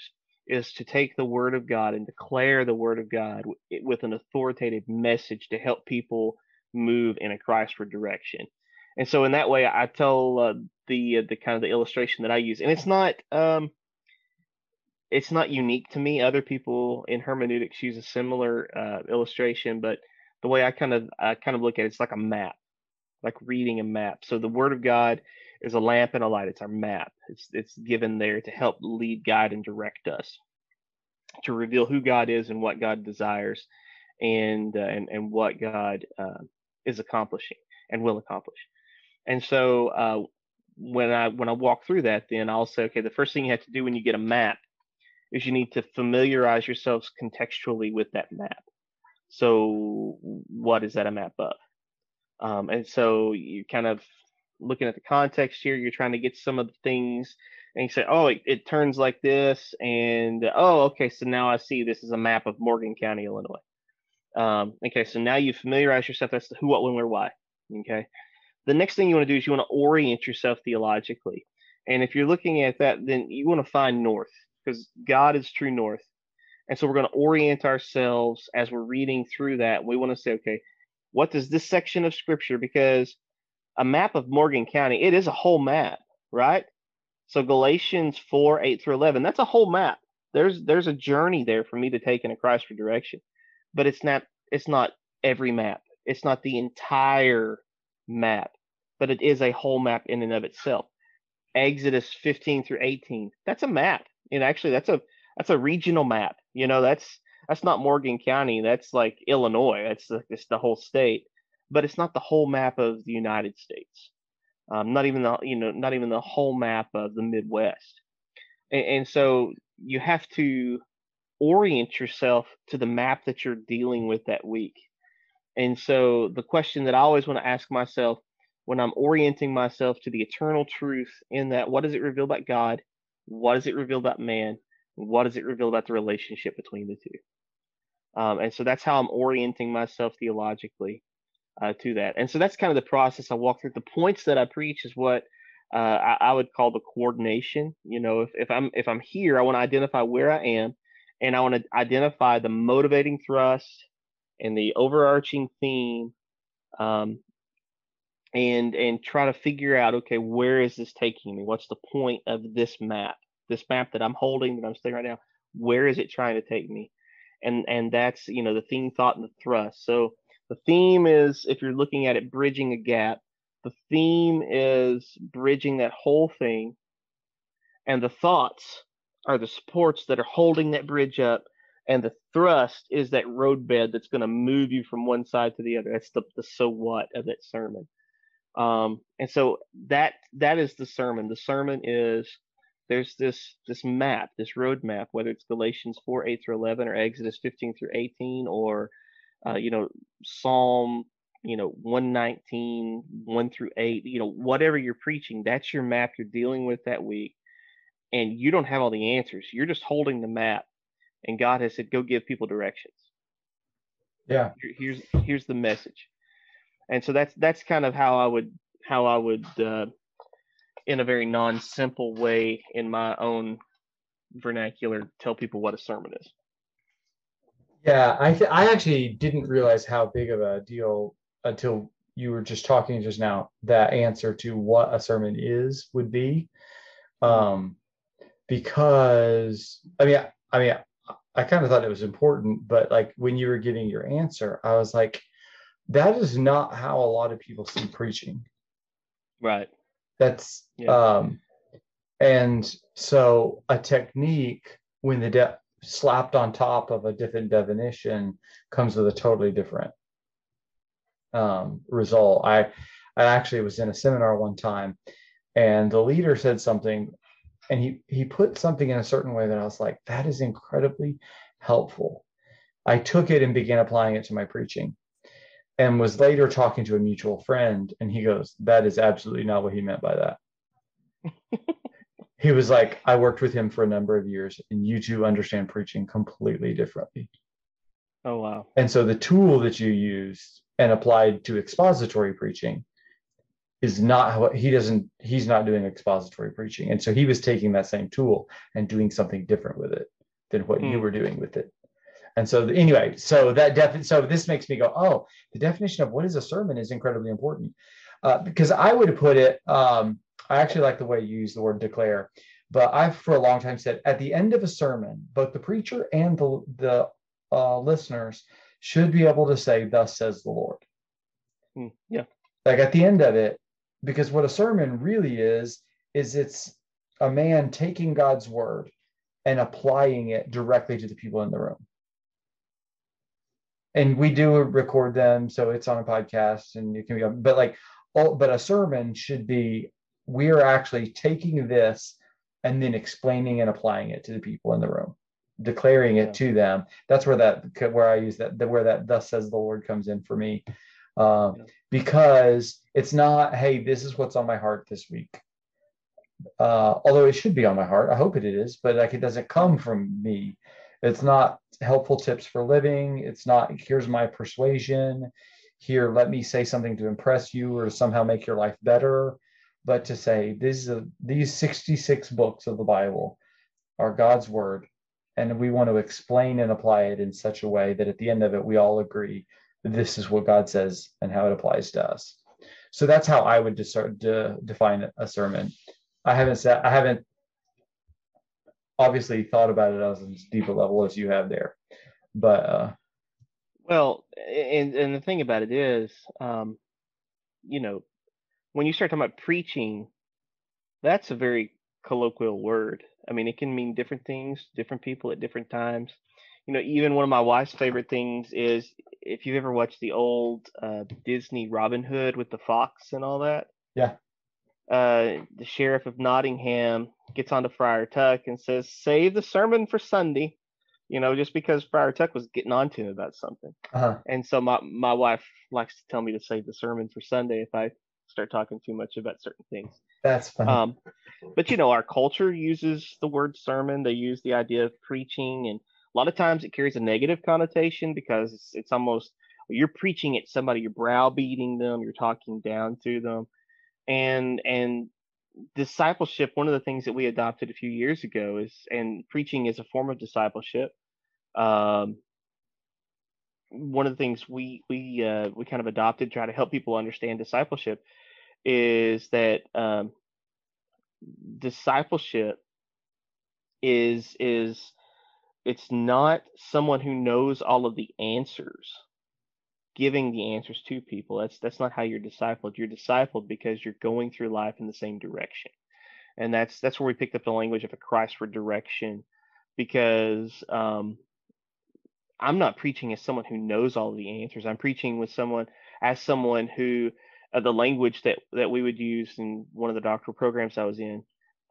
is to take the word of god and declare the word of god with an authoritative message to help people move in a christward direction. And so in that way i tell uh, the uh, the kind of the illustration that i use and it's not um it's not unique to me. Other people in hermeneutics use a similar uh, illustration, but the way I kind of I kind of look at it, it's like a map, like reading a map. So the Word of God is a lamp and a light. It's our map. It's it's given there to help lead, guide, and direct us, to reveal who God is and what God desires, and uh, and and what God uh, is accomplishing and will accomplish. And so uh, when I when I walk through that, then I'll say, okay, the first thing you have to do when you get a map is you need to familiarize yourselves contextually with that map. So, what is that a map of? Um, and so you're kind of looking at the context here, you're trying to get some of the things, and you say, oh, it, it turns like this, and oh, okay, so now I see this is a map of Morgan County, Illinois. Um, okay, so now you familiarize yourself. That's the who, what, when, where, why. Okay. The next thing you want to do is you want to orient yourself theologically. And if you're looking at that, then you want to find north because God is true north. And so we're going to orient ourselves as we're reading through that. We want to say, okay, what does this section of scripture, because a map of Morgan County, it is a whole map, right? So Galatians 4, 8 through 11, that's a whole map. There's there's a journey there for me to take in a Christward direction. But it's not it's not every map. It's not the entire map, but it is a whole map in and of itself. Exodus 15 through 18, that's a map. And actually, that's a that's a regional map. You know, that's that's not Morgan County. That's like Illinois. That's the, it's the whole state, but it's not the whole map of the United States. Um, not even the you know not even the whole map of the Midwest. And, and so you have to orient yourself to the map that you're dealing with that week. And so the question that I always want to ask myself when I'm orienting myself to the eternal truth in that what does it reveal about God? What does it reveal about man? What does it reveal about the relationship between the two? Um, and so that's how I'm orienting myself theologically uh, to that. And so that's kind of the process I walk through. The points that I preach is what uh, I, I, would call the coordination. You know, if, if I'm if I'm here, I want to identify where I am, and I want to identify the motivating thrust and the overarching theme, um, and and try to figure out okay, where is this taking me? What's the point of this map? This map that I'm holding that I'm studying right now, where is it trying to take me? And and that's you know the theme, thought, and the thrust. So the theme is if you're looking at it, bridging a gap. The theme is bridging that whole thing, and the thoughts are the supports that are holding that bridge up and the thrust is that roadbed that's going to move you from one side to the other that's the, the so what of that sermon um, and so that that is the sermon the sermon is there's this this map this roadmap, whether it's galatians 4 8 through 11 or exodus 15 through 18 or uh, you know psalm you know 119 1 through 8 you know whatever you're preaching that's your map you're dealing with that week and you don't have all the answers. You're just holding the map, and God has said, "Go give people directions." Yeah. Here's here's the message, and so that's that's kind of how I would how I would uh, in a very non-simple way in my own vernacular tell people what a sermon is. Yeah, I th- I actually didn't realize how big of a deal until you were just talking just now. That answer to what a sermon is would be. Um, because I mean, I mean, I kind of thought it was important, but like when you were giving your answer, I was like, that is not how a lot of people see preaching. Right. That's yeah. um and so a technique when the de- slapped on top of a different definition comes with a totally different um result. I I actually was in a seminar one time and the leader said something and he he put something in a certain way that I was like, that is incredibly helpful. I took it and began applying it to my preaching and was later talking to a mutual friend and he goes, That is absolutely not what he meant by that. he was like, I worked with him for a number of years and you two understand preaching completely differently. Oh wow. And so the tool that you used and applied to expository preaching is not how he doesn't he's not doing expository preaching and so he was taking that same tool and doing something different with it than what you hmm. were doing with it and so anyway so that defi- so this makes me go oh the definition of what is a sermon is incredibly important uh, because i would put it um, i actually like the way you use the word declare but i've for a long time said at the end of a sermon both the preacher and the the uh, listeners should be able to say thus says the lord hmm. yeah like at the end of it because what a sermon really is is it's a man taking God's word and applying it directly to the people in the room. And we do record them, so it's on a podcast, and you can be. But like, all, but a sermon should be we are actually taking this and then explaining and applying it to the people in the room, declaring it yeah. to them. That's where that where I use that where that thus says the Lord comes in for me uh, because it's not, hey, this is what's on my heart this week. Uh, although it should be on my heart, I hope it is, but like it doesn't come from me. It's not helpful tips for living. It's not, here's my persuasion. Here, let me say something to impress you or somehow make your life better. But to say these these 66 books of the Bible are God's word, and we want to explain and apply it in such a way that at the end of it we all agree this is what God says and how it applies to us. So that's how I would de- define a sermon. I haven't said I haven't obviously thought about it as deep a level as you have there, but uh, well, and and the thing about it is, um, you know, when you start talking about preaching, that's a very colloquial word. I mean, it can mean different things, different people at different times you know, even one of my wife's favorite things is if you've ever watched the old uh, Disney Robin Hood with the fox and all that. Yeah. Uh, the sheriff of Nottingham gets onto Friar Tuck and says, "Save the sermon for Sunday," you know, just because Friar Tuck was getting on to him about something. Uh-huh. And so my my wife likes to tell me to save the sermon for Sunday if I start talking too much about certain things. That's funny. Um, but you know, our culture uses the word sermon. They use the idea of preaching and a lot of times it carries a negative connotation because it's, it's almost you're preaching at somebody, you're browbeating them, you're talking down to them, and and discipleship. One of the things that we adopted a few years ago is and preaching is a form of discipleship. Um, one of the things we we uh, we kind of adopted, try to help people understand discipleship, is that um, discipleship is is it's not someone who knows all of the answers giving the answers to people. That's that's not how you're discipled. You're discipled because you're going through life in the same direction. And that's that's where we picked up the language of a christward direction because um, i'm not preaching as someone who knows all the answers. I'm preaching with someone as someone who uh, the language that that we would use in one of the doctoral programs i was in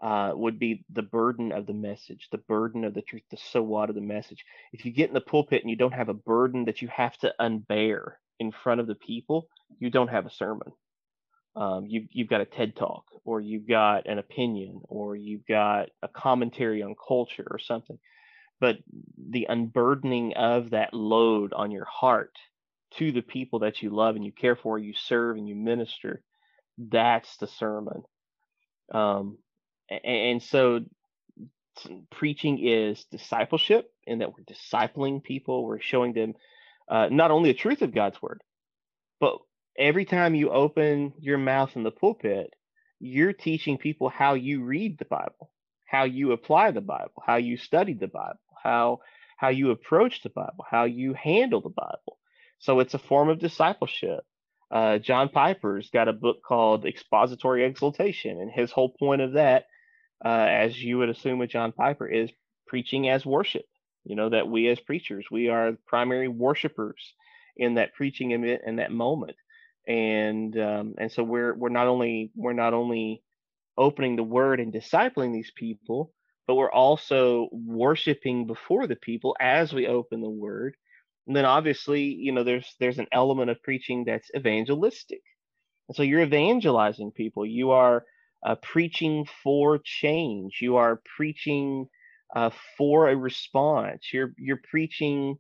uh, would be the burden of the message, the burden of the truth, the so what of the message. If you get in the pulpit and you don't have a burden that you have to unbear in front of the people, you don't have a sermon. Um, you, you've got a TED talk, or you've got an opinion, or you've got a commentary on culture or something. But the unburdening of that load on your heart to the people that you love and you care for, you serve and you minister, that's the sermon. Um, and so preaching is discipleship in that we're discipling people. We're showing them uh, not only the truth of god's word but every time you open your mouth in the pulpit you're teaching people how you read the bible how you apply the bible how you study the bible how how you approach the bible how you handle the bible. So it's a form of discipleship. Uh, john piper's got a book called expository exultation and his whole point of that uh, as you would assume with John Piper, is preaching as worship. You know, that we as preachers, we are primary worshipers in that preaching in, in that moment. And um, and so we're we're not only we're not only opening the word and discipling these people, but we're also worshiping before the people as we open the word. And then obviously, you know, there's there's an element of preaching that's evangelistic. And so you're evangelizing people. You are uh, preaching for change. You are preaching uh, for a response. You're you're preaching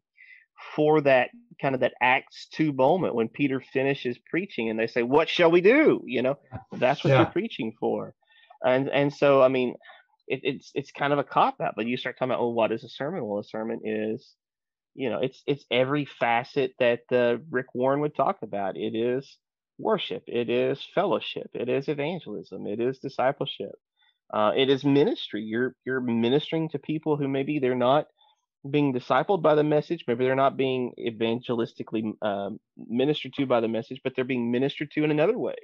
for that kind of that Acts two moment when Peter finishes preaching and they say, "What shall we do?" You know, that's what yeah. you're preaching for. And and so I mean, it, it's it's kind of a cop out. But you start talking about, "Oh, what is a sermon?" Well, a sermon is, you know, it's it's every facet that uh, Rick Warren would talk about. It is worship, it is fellowship, it is evangelism, it is discipleship, uh, it is ministry. You're you're ministering to people who maybe they're not being discipled by the message, maybe they're not being evangelistically um, ministered to by the message, but they're being ministered to in another way,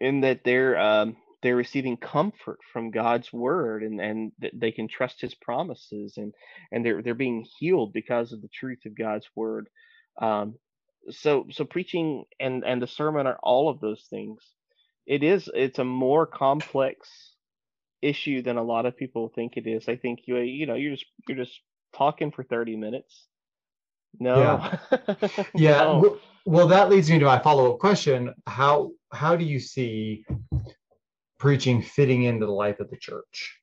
in that they're um, they're receiving comfort from God's word and and they can trust His promises and and they're they're being healed because of the truth of God's word. Um, so so preaching and and the sermon are all of those things. It is it's a more complex issue than a lot of people think it is. I think you you know you're just you're just talking for 30 minutes. No. Yeah, yeah. no. well that leads me to my follow-up question. How how do you see preaching fitting into the life of the church?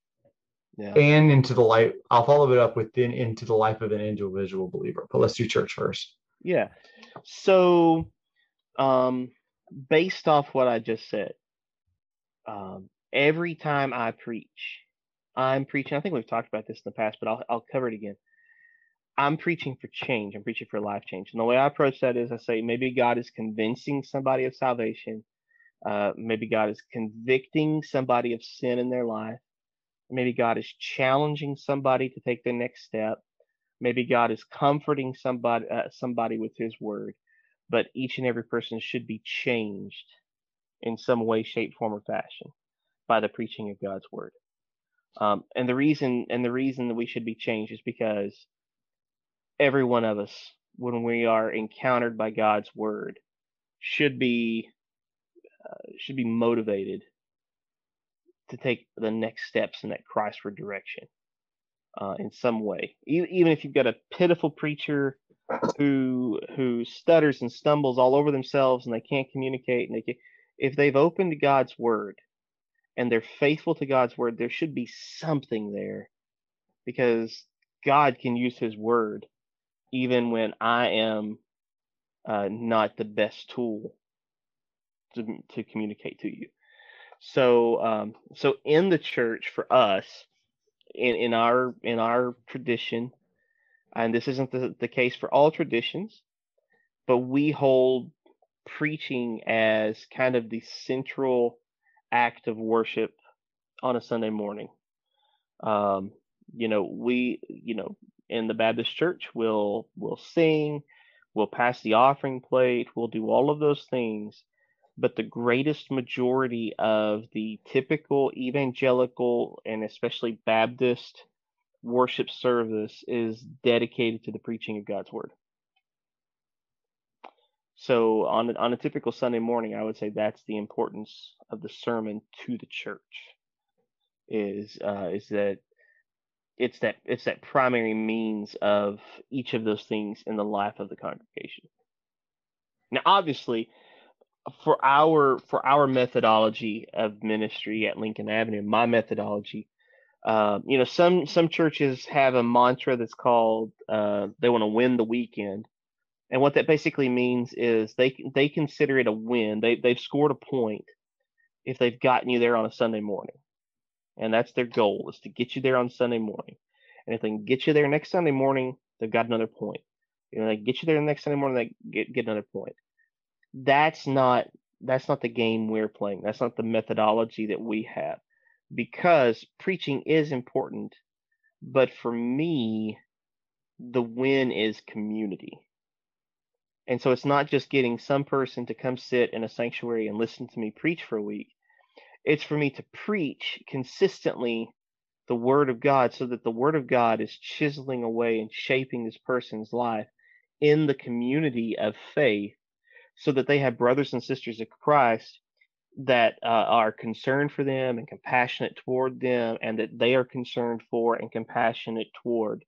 Yeah. and into the life i'll follow it up with then into the life of an individual believer but let's do church first yeah. So, um, based off what I just said, um, every time I preach, I'm preaching. I think we've talked about this in the past, but I'll I'll cover it again. I'm preaching for change. I'm preaching for life change. And the way I approach that is I say maybe God is convincing somebody of salvation. Uh, maybe God is convicting somebody of sin in their life. Maybe God is challenging somebody to take the next step. Maybe God is comforting somebody uh, somebody with His word, but each and every person should be changed in some way, shape, form, or fashion by the preaching of God's word. Um, and the reason and the reason that we should be changed is because every one of us, when we are encountered by God's word, should be uh, should be motivated to take the next steps in that Christward direction uh, in some way. E- even if you've got a pitiful preacher who who stutters and stumbles all over themselves and they can't communicate, and they can, if they've opened God's word and they're faithful to God's word, there should be something there because God can use His word even when I am uh, not the best tool to to communicate to you. So um, so in the church for us in in our in our tradition and this isn't the, the case for all traditions, but we hold preaching as kind of the central act of worship on a Sunday morning. Um, you know, we, you know, in the Baptist church, we'll we'll sing, we'll pass the offering plate, we'll do all of those things. But the greatest majority of the typical evangelical and especially Baptist worship service is dedicated to the preaching of God's word. So on on a typical Sunday morning, I would say that's the importance of the sermon to the church. Is uh, is that it's that it's that primary means of each of those things in the life of the congregation. Now, obviously, for our for our methodology of ministry at Lincoln Avenue, my methodology, uh, you know, some some churches have a mantra that's called uh, they want to win the weekend, and what that basically means is they they consider it a win. They they've scored a point if they've gotten you there on a Sunday morning, and that's their goal is to get you there on Sunday morning. And if they can get you there next Sunday morning, they've got another point. You know, they get you there next Sunday morning, they get get another point. That's not that's not the game we're playing. That's not the methodology that we have because preaching is important. But for me, the win is community. And so it's not just getting some person to come sit in a sanctuary and listen to me preach for a week. It's for me to preach consistently the word of God so that the word of God is chiseling away and shaping this person's life in the community of faith so that they have brothers and sisters of Christ that uh, are concerned for them and compassionate toward them and that they are concerned for and compassionate toward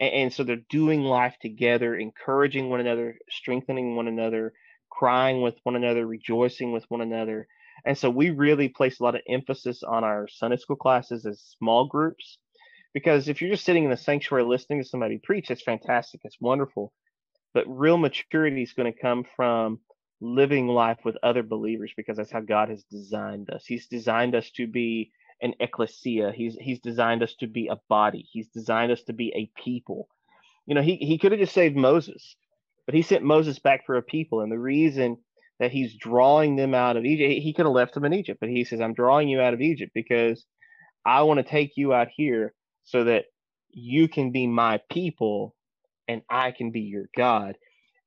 and, and so they're doing life together, encouraging one another, strengthening one another, crying with one another, rejoicing with one another. And so we really place a lot of emphasis on our Sunday school classes as small groups. Because if you're just sitting in the sanctuary listening to somebody preach, it's fantastic, it's wonderful. But real maturity is going to come from living life with other believers because that's how God has designed us. He's designed us to be an ecclesia. He's he's designed us to be a body. He's designed us to be a people. You know, he he could have just saved Moses, but he sent Moses back for a people. And the reason that he's drawing them out of Egypt, he could have left them in Egypt, but he says, I'm drawing you out of Egypt because I want to take you out here so that you can be my people and I can be your God.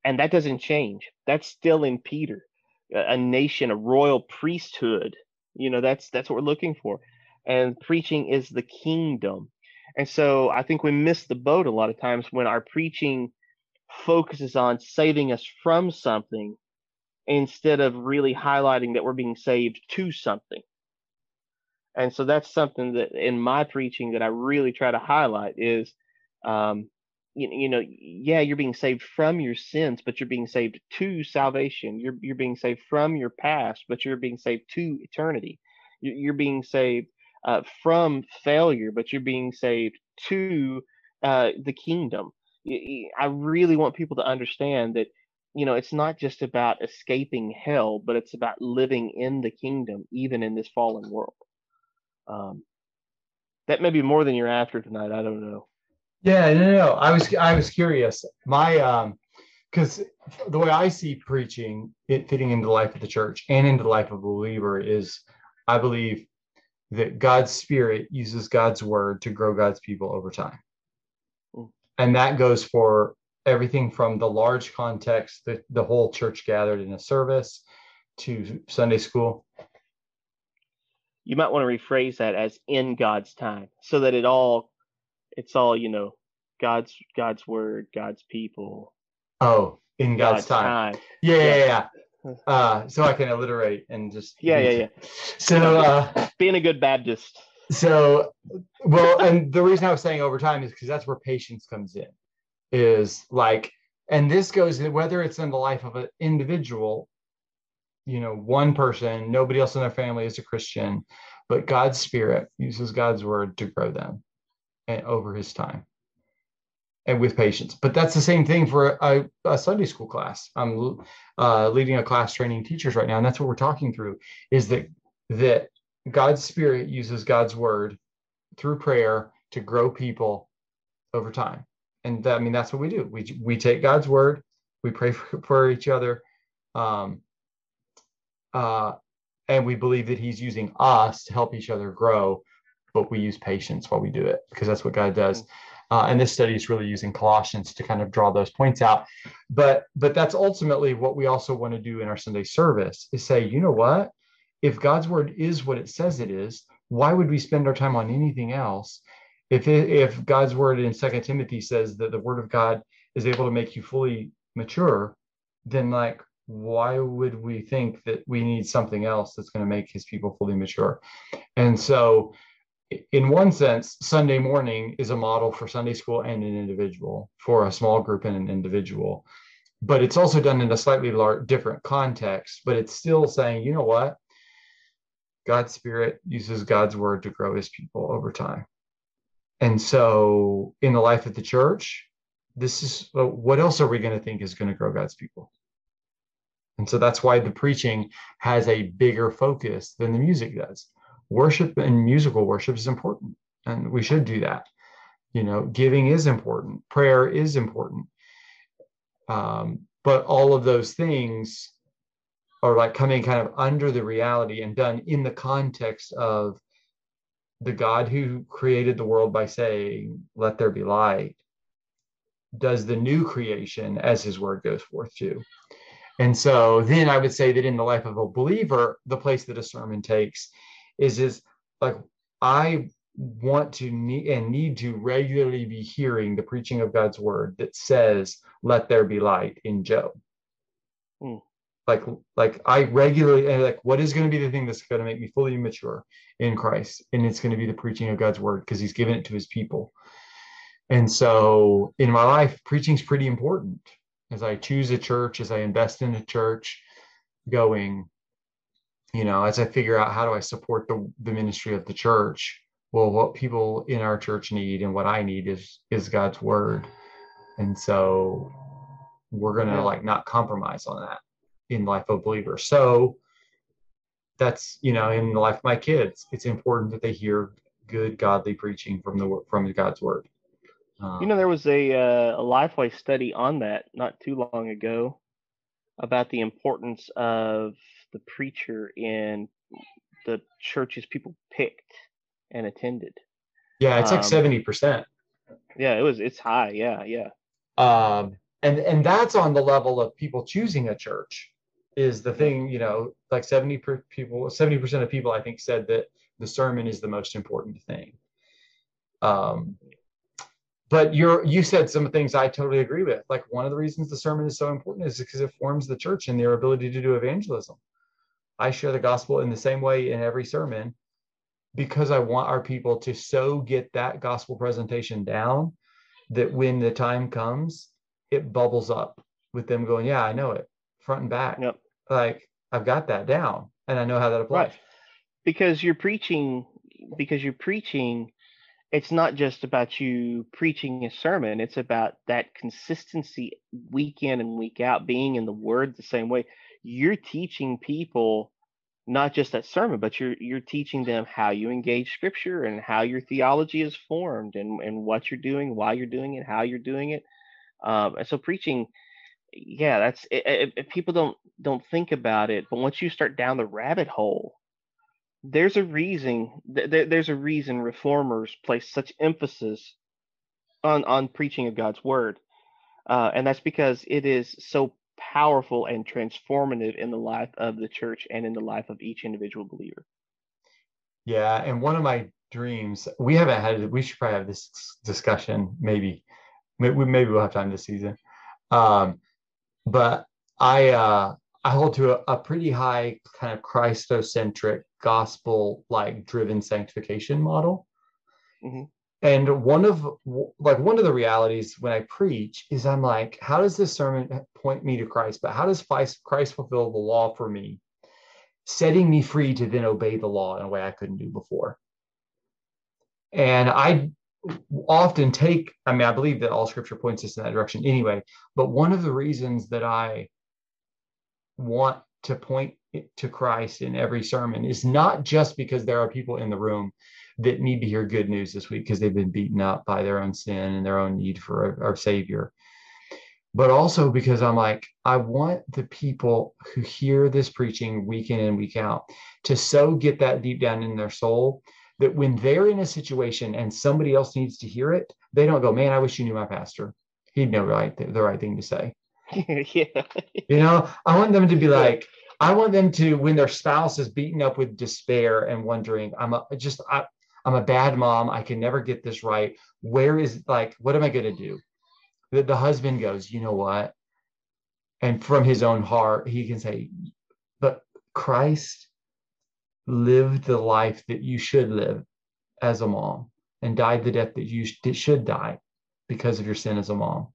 And that doesn't change. That's still in Peter, a nation, a royal priesthood. You know, that's that's what we're looking for and preaching is the kingdom. And so I think we miss the boat a lot of times when our preaching focuses on saving us from something instead of really highlighting that we're being saved to something. And so that's something that in my preaching that I really try to highlight is, um, you, you know, yeah, you're being saved from your sins, but you're being saved to salvation. You're you're being saved from your past, but you're being saved to eternity. You're being saved uh, from failure, but you're being saved to uh, the kingdom. I really want people to understand that, you know, it's not just about escaping hell, but it's about living in the kingdom, even in this fallen world. Um, that may be more than you're after tonight. I don't know. Yeah, no, no. I was I was curious. My um, because the way I see preaching, it fitting into the life of the church and into the life of a believer is, I believe, that God's spirit uses God's word to grow God's people over time. Mm. And that goes for everything from the large context, the, the whole church gathered in a service to Sunday school. You might want to rephrase that as in God's time so that it all it's all, you know, God's God's word, God's people. Oh, in God's, God's time. time. Yeah, yeah, yeah, yeah uh, so I can alliterate and just yeah, yeah, yeah. So uh, being a good Baptist. So, well, and the reason I was saying over time is because that's where patience comes in. Is like, and this goes whether it's in the life of an individual, you know, one person, nobody else in their family is a Christian, but God's Spirit uses God's word to grow them, and over His time and with patience. But that's the same thing for a, a Sunday school class. I'm uh, leading a class training teachers right now, and that's what we're talking through. Is that that God's Spirit uses God's Word through prayer to grow people over time, and that, I mean that's what we do. We we take God's word, we pray for, for each other, um, uh, and we believe that He's using us to help each other grow. But we use patience while we do it because that's what God does. Mm. Uh, and this study is really using Colossians to kind of draw those points out. But but that's ultimately what we also want to do in our Sunday service is say, you know what? If God's word is what it says it is, why would we spend our time on anything else? If it, if God's word in Second Timothy says that the word of God is able to make you fully mature, then like why would we think that we need something else that's going to make his people fully mature? And so in one sense, Sunday morning is a model for Sunday school and an individual, for a small group and an individual. But it's also done in a slightly large, different context, but it's still saying, you know what? God's Spirit uses God's word to grow his people over time. And so, in the life of the church, this is uh, what else are we going to think is going to grow God's people? And so that's why the preaching has a bigger focus than the music does worship and musical worship is important and we should do that. You know giving is important prayer is important. Um, but all of those things are like coming kind of under the reality and done in the context of the god who created the world by saying let there be light does the new creation as his word goes forth to. And so then i would say that in the life of a believer the place that a sermon takes is is like I want to need and need to regularly be hearing the preaching of God's word that says, "Let there be light" in Job. Mm. Like, like I regularly and like, what is going to be the thing that's going to make me fully mature in Christ? And it's going to be the preaching of God's word because He's given it to His people. And so, in my life, preaching is pretty important. As I choose a church, as I invest in a church, going, you know, as I figure out how do I support the, the ministry of the church, well, what people in our church need and what I need is is God's word. And so we're gonna like not compromise on that in life of believers. So that's you know, in the life of my kids, it's important that they hear good godly preaching from the from God's word. Um, you know, there was a uh, a Lifeway study on that not too long ago about the importance of the preacher in the churches people picked and attended. Yeah, it's like um, seventy percent. Yeah, it was. It's high. Yeah, yeah. Um, and and that's on the level of people choosing a church. Is the thing you know like seventy per people, seventy percent of people I think said that the sermon is the most important thing. Um, but you're you said some things I totally agree with. Like one of the reasons the sermon is so important is because it forms the church and their ability to do evangelism. I share the gospel in the same way in every sermon because I want our people to so get that gospel presentation down that when the time comes, it bubbles up with them going, Yeah, I know it front and back. Yep. Like I've got that down and I know how that applies. Right. Because you're preaching, because you're preaching, it's not just about you preaching a sermon, it's about that consistency week in and week out, being in the word the same way you're teaching people not just that sermon, but you're you're teaching them how you engage scripture and how your theology is formed and, and what you're doing, why you're doing it, how you're doing it. Um, and so preaching, yeah, that's it, it, people don't don't think about it, but once you start down the rabbit hole, there's a reason th- there's a reason reformers place such emphasis on on preaching of God's word, uh, and that's because it is so powerful and transformative in the life of the church and in the life of each individual believer. Yeah, and one of my dreams, we haven't had we should probably have this discussion maybe maybe, maybe we'll have time this season. Um, but I uh I hold to a, a pretty high kind of Christocentric gospel like driven sanctification model. Mm-hmm and one of like one of the realities when i preach is i'm like how does this sermon point me to christ? But how does christ fulfill the law for me setting me free to then obey the law in a way i couldn't do before? And i often take i mean i believe that all scripture points us in that direction anyway but one of the reasons that i want to point to christ in every sermon is not just because there are people in the room that need to hear good news this week because they've been beaten up by their own sin and their own need for our Savior. But also because I'm like, I want the people who hear this preaching week in and week out to so get that deep down in their soul that when they're in a situation and somebody else needs to hear it, they don't go, Man, I wish you knew my pastor. He'd know right the right thing to say. yeah. You know, I want them to be like, I want them to, when their spouse is beaten up with despair and wondering, I'm a, just, I, I'm a bad mom. I can never get this right. Where is like, what am I going to do? The, the husband goes, you know what? And from his own heart, he can say, but Christ lived the life that you should live as a mom and died the death that you should die because of your sin as a mom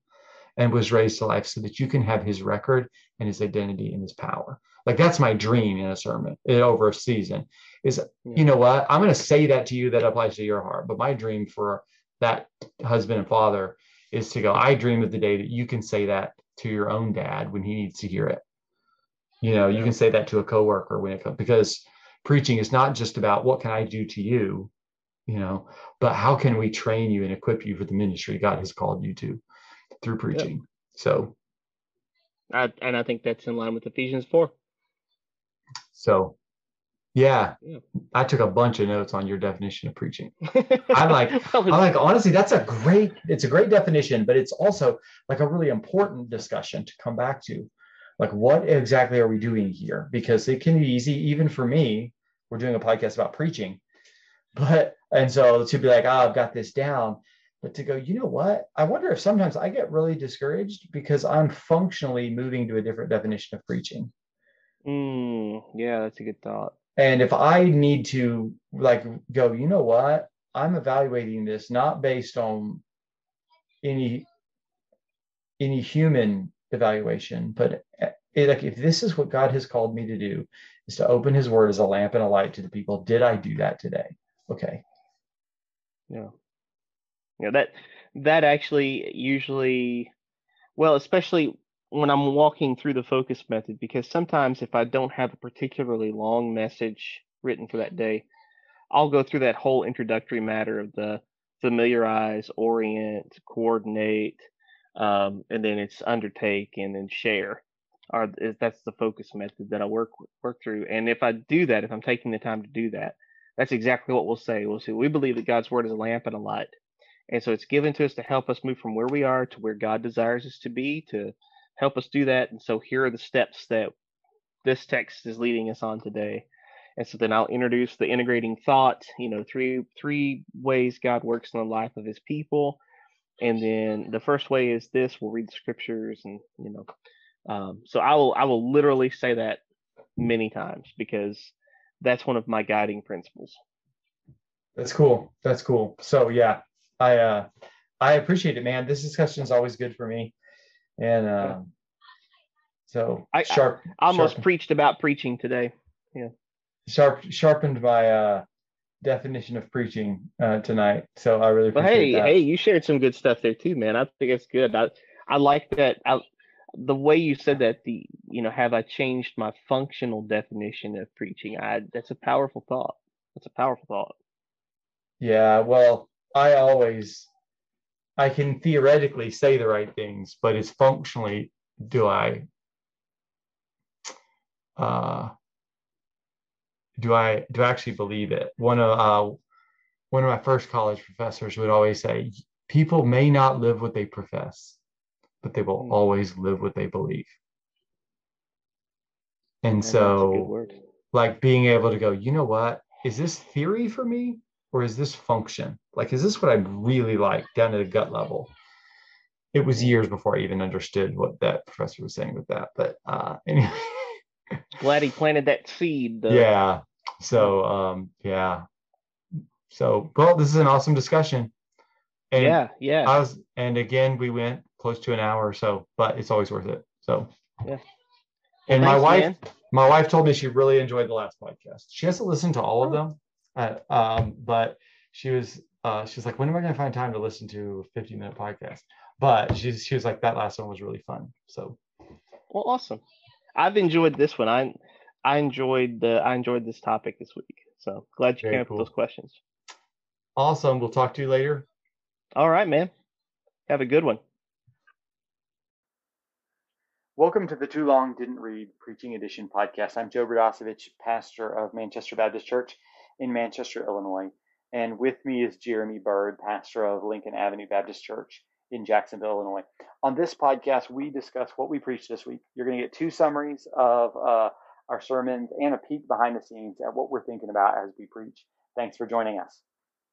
and was raised to life so that you can have his record and his identity and his power. Like that's my dream in a sermon over a season is, you know what? I'm going to say that to you that applies to your heart. But my dream for that husband and father is to go, I dream of the day that you can say that to your own dad when he needs to hear it. You know, you can say that to a coworker when it comes because preaching is not just about what can I do to you, you know, but how can we train you and equip you for the ministry God has called you to through preaching. So, I, and I think that's in line with Ephesians 4. So, yeah, yeah, I took a bunch of notes on your definition of preaching. I like, I like, honestly, that's a great, it's a great definition, but it's also like a really important discussion to come back to. Like, what exactly are we doing here? Because it can be easy, even for me. We're doing a podcast about preaching, but and so to be like, oh, I've got this down, but to go, you know what? I wonder if sometimes I get really discouraged because I'm functionally moving to a different definition of preaching. Mm, yeah, that's a good thought. And if I need to like go, you know what? I'm evaluating this not based on any any human evaluation, but it, eh, like if this is what God has called me to do, is to open His Word as a lamp and a light to the people. Did I do that today? Okay. Yeah Yeah. that that actually usually well especially when i'm walking through the focus method because sometimes if i don't have a particularly long message written for that day i'll go through that whole introductory matter of the familiarize orient coordinate um, and then it's undertake and then share or that's the focus method that i work work through. And if i do that if i'm taking the time to do that that's exactly what we'll say. We'll say we believe that god's word is a lamp and a light. And so it's given to us to help us move from where we are to where God desires us to be, to help us do that. And so here are the steps that this text is leading us on today. And so then I'll introduce the integrating thought, you know, three three ways God works in the life of his people. And then the first way is this, we'll read scriptures and you know. Um, so I will I will literally say that many times because that's one of my guiding principles. That's cool. That's cool. So yeah, I uh, I appreciate it, man. This discussion is always good for me, and uh, so I, sharp. I almost sharpened, preached about preaching today. Yeah, sharp sharpened by uh, definition of preaching uh, tonight. So I really. But hey, that. hey, you shared some good stuff there too, man. I think it's good. I I like that. I, the way you said that the you know have I changed my functional definition of preaching? I that's a powerful thought. That's a powerful thought. Yeah, well, I always I can theoretically say the right things, but it's functionally do I uh, do I do I actually believe it? One of uh, one of my first college professors would always say, "People may not live what they profess, but they will mm. always live what they believe." And so, like being able to go, you know what? Is this theory for me, or is this function? Like, is this what I really like down to the gut level? It was years before I even understood what that professor was saying with that. But uh, anyway. Glad he planted that seed. Though. Yeah. So um, yeah. So well, this is an awesome discussion. And yeah, yeah. I was, and again, we went close to an hour or so, but it's always worth it. So yeah. And well, my wife, man. my wife told me she really enjoyed the last podcast. She hasn't listened to all of them, uh, um, but she was uh, she was like, when am I going to find time to listen to a 15 minute podcast? But she she was like, that last one was really fun. So, well, awesome. I've enjoyed this one. I I enjoyed the I enjoyed this topic this week. So glad you Very came cool. up with those questions. Awesome. We'll talk to you later. All right, man. Have a good one. Welcome to the Too Long Didn't Read Preaching Edition podcast. I'm Joe Brodasevich, pastor of Manchester Baptist Church in Manchester, Illinois. And with me is Jeremy Bird, pastor of Lincoln Avenue Baptist Church in Jacksonville, Illinois. On this podcast, we discuss what we preached this week. You're going to get two summaries of uh, our sermons and a peek behind the scenes at what we're thinking about as we preach. Thanks for joining us.